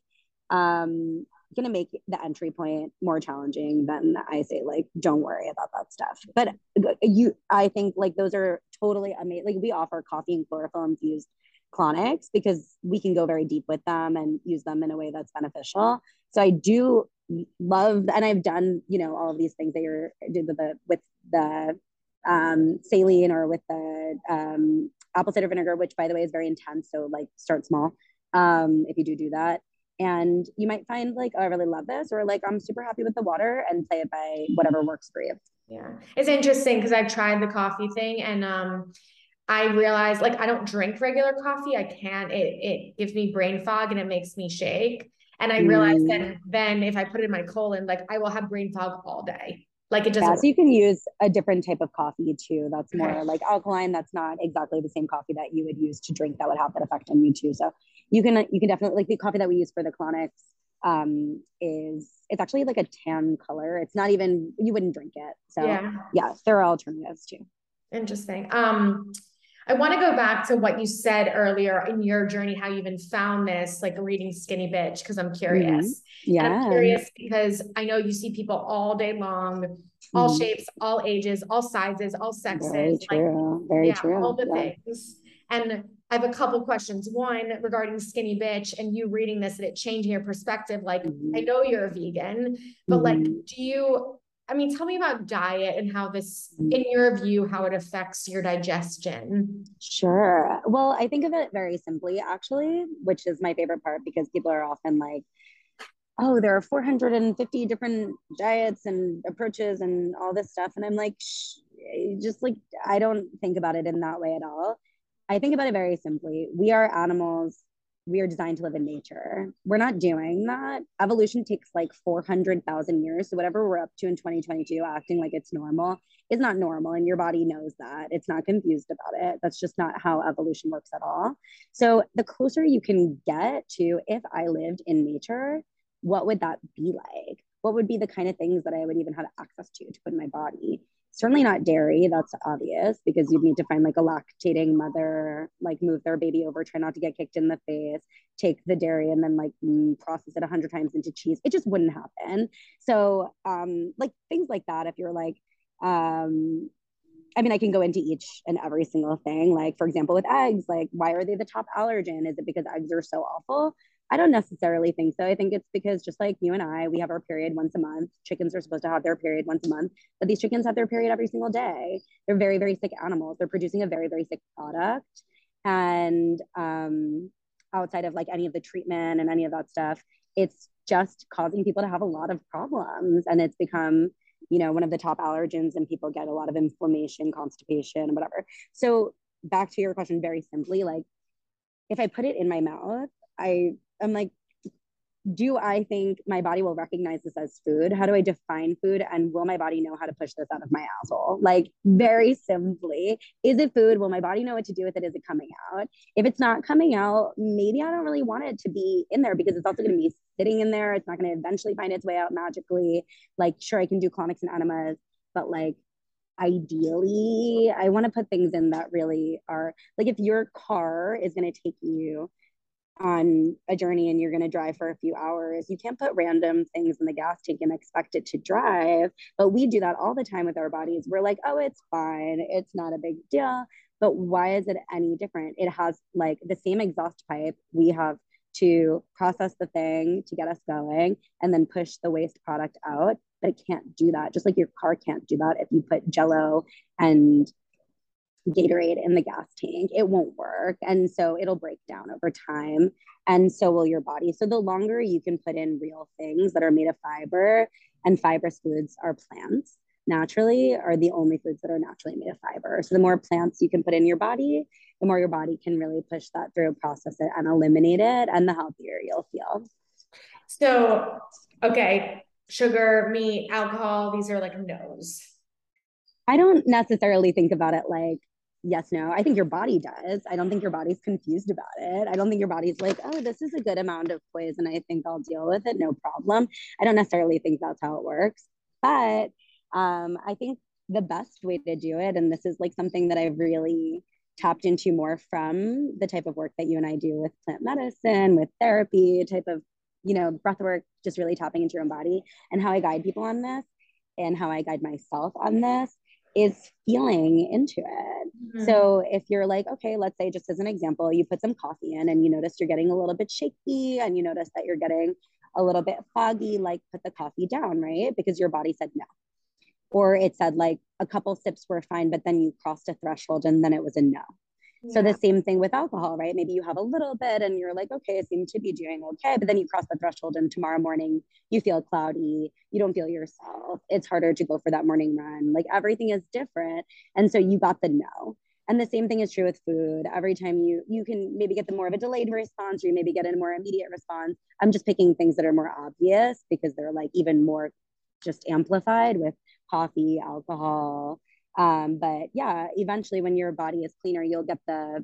um going to make the entry point more challenging then i say like don't worry about that stuff. But you i think like those are totally amazing like we offer coffee and chlorophyll infused colonics because we can go very deep with them and use them in a way that's beneficial. So i do love and i've done you know all of these things that you're did with the with the um, saline or with the um, apple cider vinegar, which by the way is very intense. So like start small um, if you do do that. And you might find like, oh, I really love this, or like, I'm super happy with the water and play it by whatever works for you. Yeah. It's interesting because I've tried the coffee thing and um, I realized like I don't drink regular coffee. I can't, it, it gives me brain fog and it makes me shake. And I realized mm. that then if I put it in my colon, like I will have brain fog all day. Like it doesn't. Yeah, so you can use a different type of coffee too. That's more okay. like alkaline. That's not exactly the same coffee that you would use to drink that would have that effect on you too. So you can you can definitely like the coffee that we use for the colonics um, is it's actually like a tan color. It's not even you wouldn't drink it. So yeah, yeah there are alternatives too. Interesting. Um, I want to go back to what you said earlier in your journey, how you even found this, like reading Skinny Bitch, because I'm curious. Mm-hmm. Yeah. And I'm curious because I know you see people all day long, all mm-hmm. shapes, all ages, all sizes, all sexes. Very true. Like, Very yeah, true. All the yeah. things. And I have a couple questions. One regarding Skinny Bitch and you reading this and it changing your perspective. Like, mm-hmm. I know you're a vegan, but like, mm-hmm. do you I mean, tell me about diet and how this, mm. in your view, how it affects your digestion. Sure. Well, I think of it very simply, actually, which is my favorite part because people are often like, oh, there are 450 different diets and approaches and all this stuff. And I'm like, Shh. just like, I don't think about it in that way at all. I think about it very simply. We are animals we are designed to live in nature. We're not doing that. Evolution takes like 400,000 years. So, whatever we're up to in 2022, acting like it's normal is not normal. And your body knows that. It's not confused about it. That's just not how evolution works at all. So, the closer you can get to if I lived in nature, what would that be like? What would be the kind of things that I would even have access to to put in my body? Certainly not dairy that's obvious because you'd need to find like a lactating mother like move their baby over try not to get kicked in the face take the dairy and then like mm, process it a hundred times into cheese it just wouldn't happen so um like things like that if you're like um I mean, I can go into each and every single thing. Like, for example, with eggs, like, why are they the top allergen? Is it because eggs are so awful? I don't necessarily think so. I think it's because just like you and I, we have our period once a month. Chickens are supposed to have their period once a month, but these chickens have their period every single day. They're very, very sick animals. They're producing a very, very sick product. And um, outside of like any of the treatment and any of that stuff, it's just causing people to have a lot of problems. And it's become, you know, one of the top allergens, and people get a lot of inflammation, constipation, and whatever. So, back to your question, very simply, like if I put it in my mouth, I I'm like, do I think my body will recognize this as food? How do I define food? And will my body know how to push this out of my asshole? Like, very simply, is it food? Will my body know what to do with it? Is it coming out? If it's not coming out, maybe I don't really want it to be in there because it's also going to be sitting in there. It's not going to eventually find its way out magically. Like, sure, I can do colonics and enemas, but like, ideally, I want to put things in that really are like, if your car is going to take you on a journey and you're going to drive for a few hours, you can't put random things in the gas tank and expect it to drive. But we do that all the time with our bodies. We're like, oh, it's fine. It's not a big deal. But why is it any different? It has like the same exhaust pipe. We have to process the thing to get us going and then push the waste product out but it can't do that just like your car can't do that if you put jello and Gatorade in the gas tank. It won't work. And so it'll break down over time. And so will your body. So the longer you can put in real things that are made of fiber, and fibrous foods are plants naturally, are the only foods that are naturally made of fiber. So the more plants you can put in your body, the more your body can really push that through, process it, and eliminate it, and the healthier you'll feel. So, okay, sugar, meat, alcohol, these are like no's. I don't necessarily think about it like yes, no. I think your body does. I don't think your body's confused about it. I don't think your body's like, oh, this is a good amount of poison. I think I'll deal with it. No problem. I don't necessarily think that's how it works. But um, I think the best way to do it, and this is like something that I've really tapped into more from the type of work that you and I do with plant medicine, with therapy, type of, you know, breath work, just really tapping into your own body and how I guide people on this and how I guide myself on this is feeling into it. Mm-hmm. So if you're like, okay, let's say just as an example, you put some coffee in and you notice you're getting a little bit shaky and you notice that you're getting a little bit foggy, like put the coffee down, right? Because your body said no. Or it said like a couple sips were fine, but then you crossed a threshold and then it was a no. So the same thing with alcohol, right? Maybe you have a little bit and you're like, okay, I seem to be doing okay. But then you cross the threshold and tomorrow morning you feel cloudy, you don't feel yourself. It's harder to go for that morning run. Like everything is different. And so you got the no. And the same thing is true with food. Every time you you can maybe get the more of a delayed response or you maybe get a more immediate response. I'm just picking things that are more obvious because they're like even more just amplified with coffee, alcohol, um, but yeah eventually when your body is cleaner you'll get the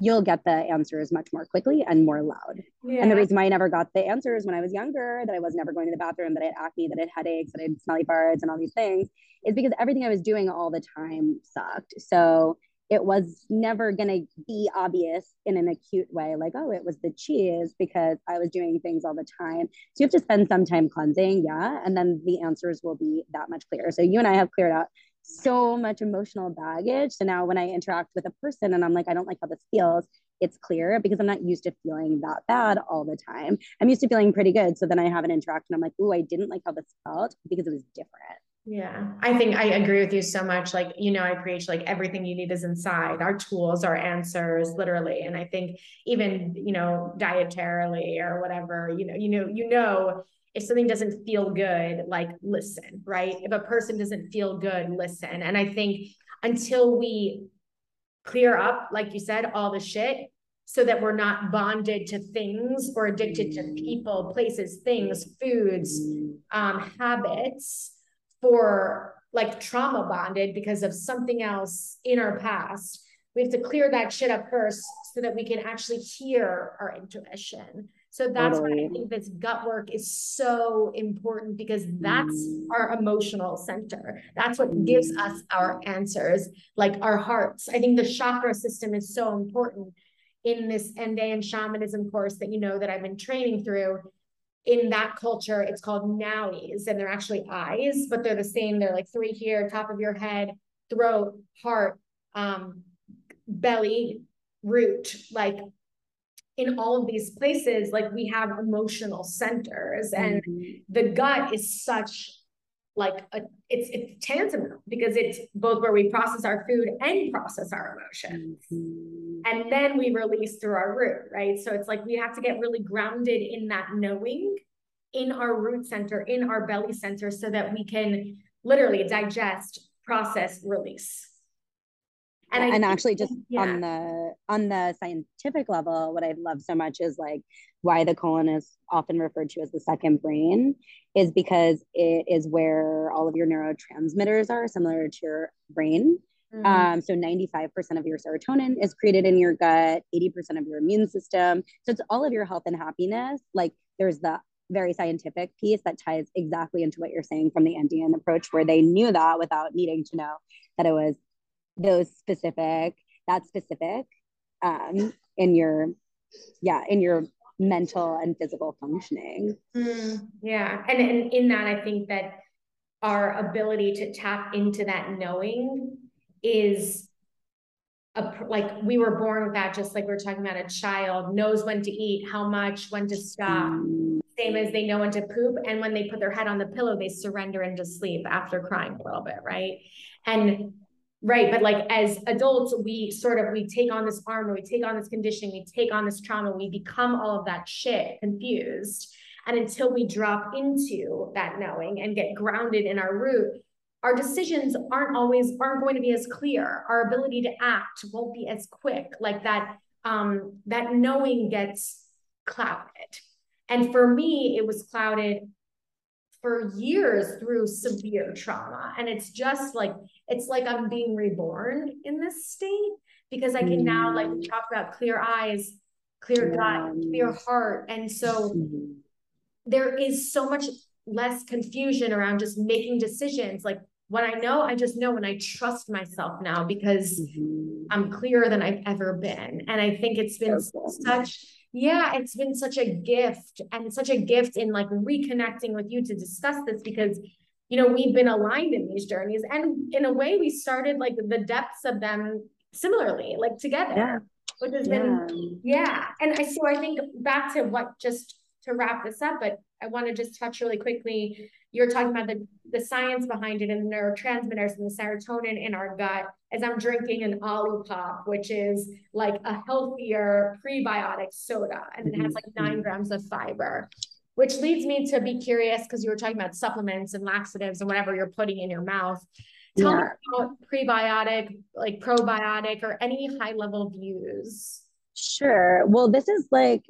you'll get the answers much more quickly and more loud. Yeah. And the reason why I never got the answers when I was younger, that I was never going to the bathroom, that I had acne, that I had headaches, that I had smelly farts and all these things, is because everything I was doing all the time sucked. So it was never going to be obvious in an acute way, like, oh, it was the cheese because I was doing things all the time. So you have to spend some time cleansing, yeah. And then the answers will be that much clearer. So you and I have cleared out so much emotional baggage. So now when I interact with a person and I'm like, I don't like how this feels, it's clear because I'm not used to feeling that bad all the time. I'm used to feeling pretty good. So then I have an interaction. I'm like, oh, I didn't like how this felt because it was different. Yeah, I think I agree with you so much. Like, you know, I preach like everything you need is inside our tools, our answers, literally. And I think even, you know, dietarily or whatever, you know, you know, you know, if something doesn't feel good, like listen, right? If a person doesn't feel good, listen. And I think until we clear up, like you said, all the shit, so that we're not bonded to things or addicted to people, places, things, foods, um, habits for like trauma bonded because of something else in our past. We have to clear that shit up first so that we can actually hear our intuition so that's totally. why I think this gut work is so important because that's mm. our emotional center. That's what gives mm. us our answers, like our hearts. I think the chakra system is so important in this Andean shamanism course that you know that I've been training through. In that culture, it's called ñawis, and they're actually eyes, but they're the same. They're like three here, top of your head, throat, heart, um, belly, root, like in all of these places, like we have emotional centers, and mm-hmm. the gut is such like a it's it's tantamount because it's both where we process our food and process our emotions mm-hmm. and then we release through our root right so it's like we have to get really grounded in that knowing in our root center in our belly center so that we can literally digest process release and, and actually just yeah. on the on the scientific level what i love so much is like why the colon is often referred to as the second brain is because it is where all of your neurotransmitters are similar to your brain mm-hmm. um, so 95% of your serotonin is created in your gut 80% of your immune system so it's all of your health and happiness like there's the very scientific piece that ties exactly into what you're saying from the Andean approach, where they knew that without needing to know that it was those specific that specific um, in your yeah in your mental and physical functioning mm, yeah and, and in that i think that our ability to tap into that knowing is a, like we were born with that, just like we are talking about a child knows when to eat, how much, when to stop. Mm. Same as they know when to poop. And when they put their head on the pillow, they surrender into sleep after crying a little bit, right? And right, but like as adults, we sort of we take on this armor, we take on this conditioning, we take on this trauma, we become all of that shit confused. And until we drop into that knowing and get grounded in our root, our decisions aren't always aren't going to be as clear. Our ability to act won't be as quick. Like that um that knowing gets clouded. And for me it was clouded for years through severe trauma and it's just like it's like i'm being reborn in this state because i can mm. now like talk about clear eyes clear gut clear heart and so mm-hmm. there is so much less confusion around just making decisions like when I know, I just know and I trust myself now because mm-hmm. I'm clearer than I've ever been. And I think it's been such, yeah, it's been such a gift and such a gift in like reconnecting with you to discuss this because, you know, we've been aligned in these journeys. And in a way, we started like the depths of them similarly, like together. Yeah. Which has yeah. been, yeah. And I so I think back to what just to wrap this up, but I want to just touch really quickly you're talking about the, the science behind it and the neurotransmitters and the serotonin in our gut as I'm drinking an Olipop, which is like a healthier prebiotic soda, and it has like nine mm-hmm. grams of fiber. Which leads me to be curious because you were talking about supplements and laxatives and whatever you're putting in your mouth. Tell yeah. me about prebiotic, like probiotic, or any high level views. Sure. Well, this is like,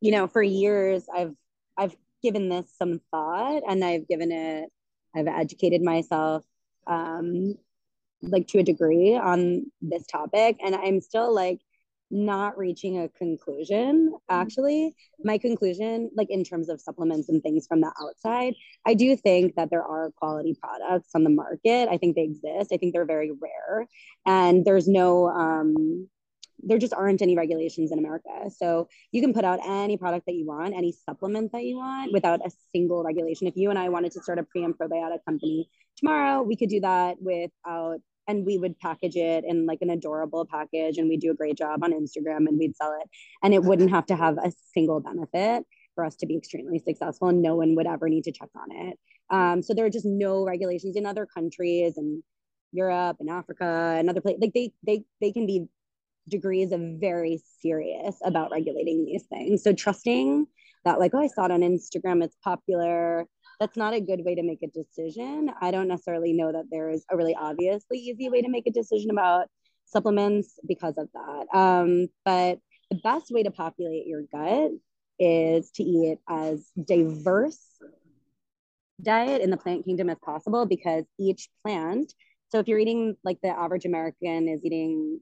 you know, for years I've I've given this some thought and I've given it, I've educated myself um, like to a degree on this topic. And I'm still like not reaching a conclusion actually. My conclusion like in terms of supplements and things from the outside i do think that there are quality products on the market. I think they exist. I think they're very rare. And there's no um there just aren't any regulations in America. So you can put out any product that you want, any supplement that you want without a single regulation. If you and I wanted to start a pre and probiotic company tomorrow, we could do that without, and we would package it in like an adorable package and we'd do a great job on Instagram and we'd sell it. And it wouldn't have to have a single benefit for us to be extremely successful and no one would ever need to check on it. Um, so there are just no regulations in other countries and Europe and Africa and other places. Like they they they can be degrees of very serious about regulating these things. So trusting that, like, oh, I saw it on Instagram, it's popular. That's not a good way to make a decision. I don't necessarily know that there is a really obviously easy way to make a decision about supplements because of that. Um, but the best way to populate your gut is to eat as diverse diet in the plant kingdom as possible because each plant so if you're eating like the average american is eating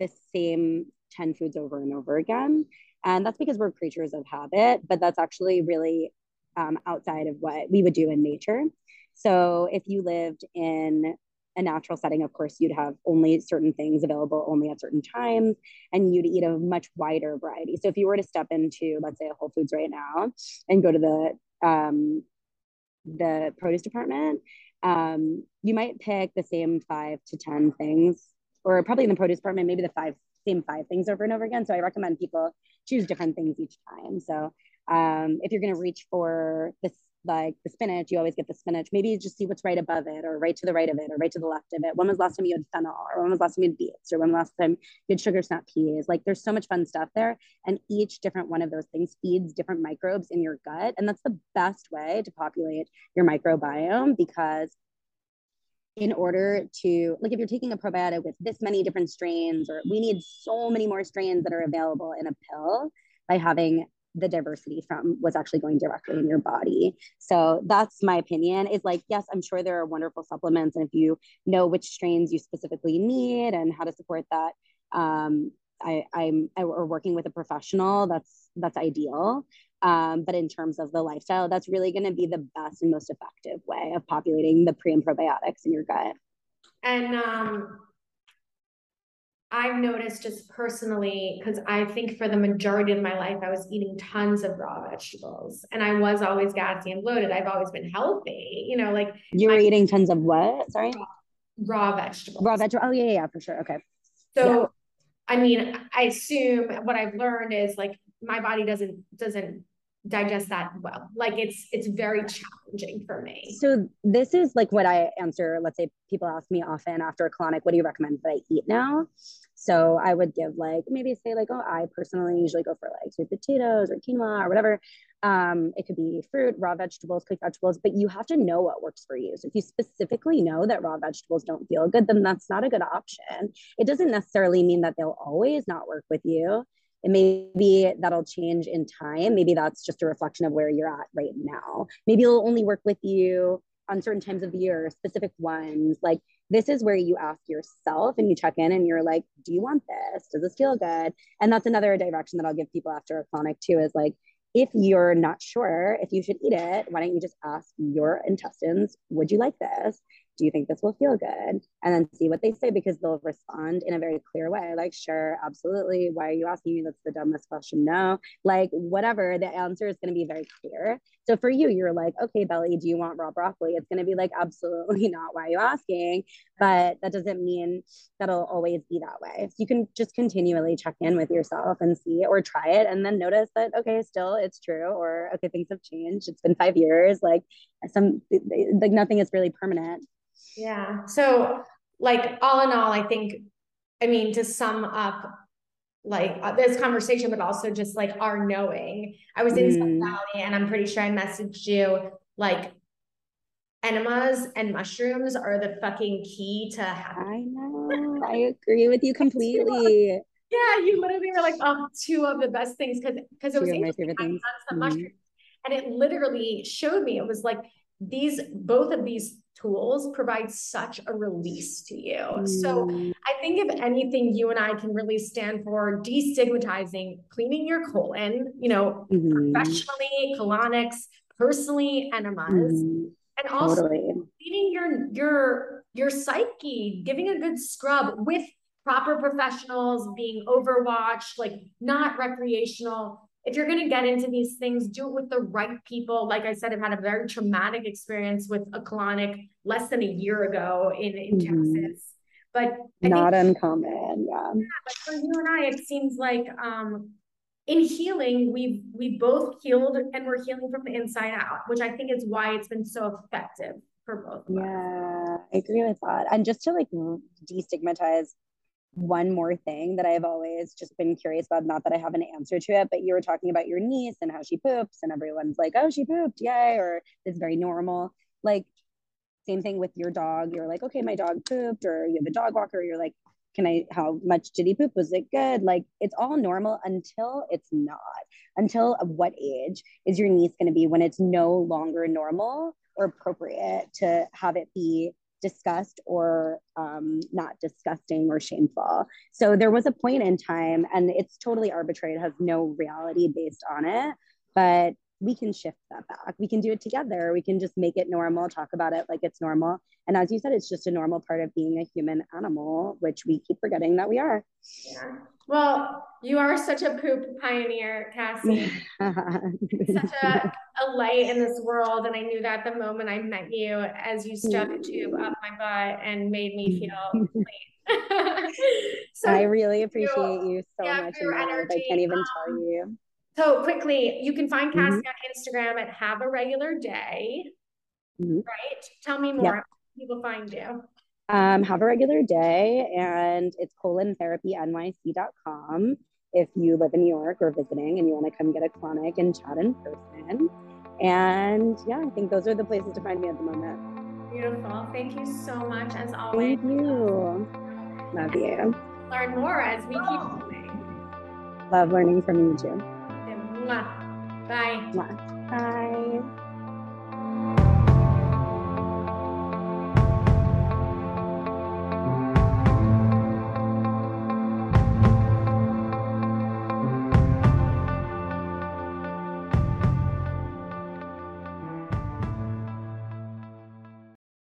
the same 10 foods over and over again. And that's because we're creatures of habit, but that's actually really um, outside of what we would do in nature. So if you lived in a natural setting, of course, you'd have only certain things available only at certain times, and you'd eat a much wider variety. So if you were to step into, let's say, a Whole Foods right now and go to the um, the produce department, um, you might pick the same five to ten things or probably in the produce department, maybe the five same five things over and over again. So I recommend people choose different things each time. So um, if you're going to reach for this, like the spinach, you always get the spinach. Maybe just see what's right above it, or right to the right of it, or right to the left of it. When was last time you had fennel, or when was last time you had beets, or when was last time you had sugar snap peas? Like there's so much fun stuff there, and each different one of those things feeds different microbes in your gut, and that's the best way to populate your microbiome because in order to like if you're taking a probiotic with this many different strains or we need so many more strains that are available in a pill by having the diversity from what's actually going directly in your body. So that's my opinion. Is like yes i'm sure there are wonderful supplements and if you know which strains you specifically need and how to support that um, I, I'm I, or working with a professional that's that's ideal um, but in terms of the lifestyle, that's really going to be the best and most effective way of populating the pre and probiotics in your gut. And um, I've noticed just personally, because I think for the majority of my life, I was eating tons of raw vegetables and I was always gassy and bloated. I've always been healthy, you know, like you were eating tons of what? Sorry? Raw vegetables. Raw vegetable. Oh, yeah, yeah, for sure. Okay. So, Yeah. I mean, I assume what I've learned is like my body doesn't doesn't digest that well. Like it's it's very challenging for me. So this is like what I answer. Let's say people ask me often after a colonic, what do you recommend that I eat now? So I would give like maybe say like, oh, I personally usually go for like sweet potatoes or quinoa or whatever. Um, it could be fruit, raw vegetables, cooked vegetables, but you have to know what works for you. So if you specifically know that raw vegetables don't feel good, then that's not a good option. It doesn't necessarily mean that they'll always not work with you. And maybe that'll change in time. Maybe that's just a reflection of where you're at right now. Maybe it'll only work with you on certain times of the year, specific ones. Like this is where you ask yourself and you check in and you're like, do you want this? Does this feel good? And that's another direction that I'll give people after a colonic too is like, if you're not sure if you should eat it, why don't you just ask your intestines, would you like this? Do you think this will feel good? And then see what they say because they'll respond in a very clear way, like, sure, absolutely. Why are you asking me? That's the dumbest question. No, like, whatever. The answer is going to be very clear. So for you, you're like, okay, Belly, do you want raw broccoli? It's going to be like, absolutely [laughs] not. Why are you asking? But that doesn't mean that'll always be that way. You can just continually check in with yourself and see or try it and then notice that, okay, still it's true. Or, okay, things have changed. It's been five years. Like, some, like, nothing is really permanent. Yeah. So, like, all in all, I think, I mean, to sum up like uh, this conversation, but also just like our knowing. I was in Mm. Valley and I'm pretty sure I messaged you like enemas and mushrooms are the fucking key to happiness. I know. I agree with you [laughs] completely. Yeah, you literally were like, oh, two of the best things because because it was my interesting. favorite things. had some Mhm. mushrooms, and it literally showed me it was like these both of these tools provide such a release to you. So Mm, I think if anything, you and I can really stand for destigmatizing cleaning your colon, you know, mhm, professionally, colonics, personally, enemas, mhm. and also Totally. cleaning your your your psyche, giving a good scrub with proper professionals, being overwatched, like not recreational. If you're gonna get into these things, do it with the right people. Like I said, I've had a very traumatic experience with a colonic less than a year ago in, in Mhm. Texas. But I Not think uncommon. Yeah. but for you and I, it seems like um in healing, we've we both healed and we're healing from the inside out, which I think is why it's been so effective for both of us. Yeah, I agree with that. And just to like destigmatize one more thing that I've always just been curious about, not that I have an answer to it, but you were talking about your niece and how she poops, and everyone's like, oh, she pooped, yay, or it's very normal. Like, same thing with your dog. You're like, okay, my dog pooped, or you have a dog walker, you're like, can I, how much did he poop? Was it good? Like, it's all normal until it's not. Until at what age is your niece going to be when it's no longer normal or appropriate to have it be discussed or um, not disgusting or shameful. So there was a point in time, and it's totally arbitrary, it has no reality based on it, but we can shift that back. We can do it together. We can just make it normal, talk about it like it's normal. And as you said, it's just a normal part of being a human animal, which we keep forgetting that we are. Yeah. Well, you are such a poop pioneer, Cassie. [laughs] such a, a light in this world. And I knew that the moment I met you as you stuck a tube up my butt and made me [laughs] feel clean. [laughs] so, I really appreciate you so yeah, much. your life. I can't even Um, tell you. So quickly, you can find Mhm. Cassie on Instagram at Have a Regular Day, Mhm. right? Tell me more. Can People find you. um, have a regular day and it's colonTherapyNYC.com if you live in New York or visiting and you want to come get a colonic and chat in person. And yeah, I think those are the places to find me at the moment. Beautiful. Thank you so much, as always. Thank you. Love you. Learn more as we keep going. Love learning from you too. Mwah. Bye. Bye.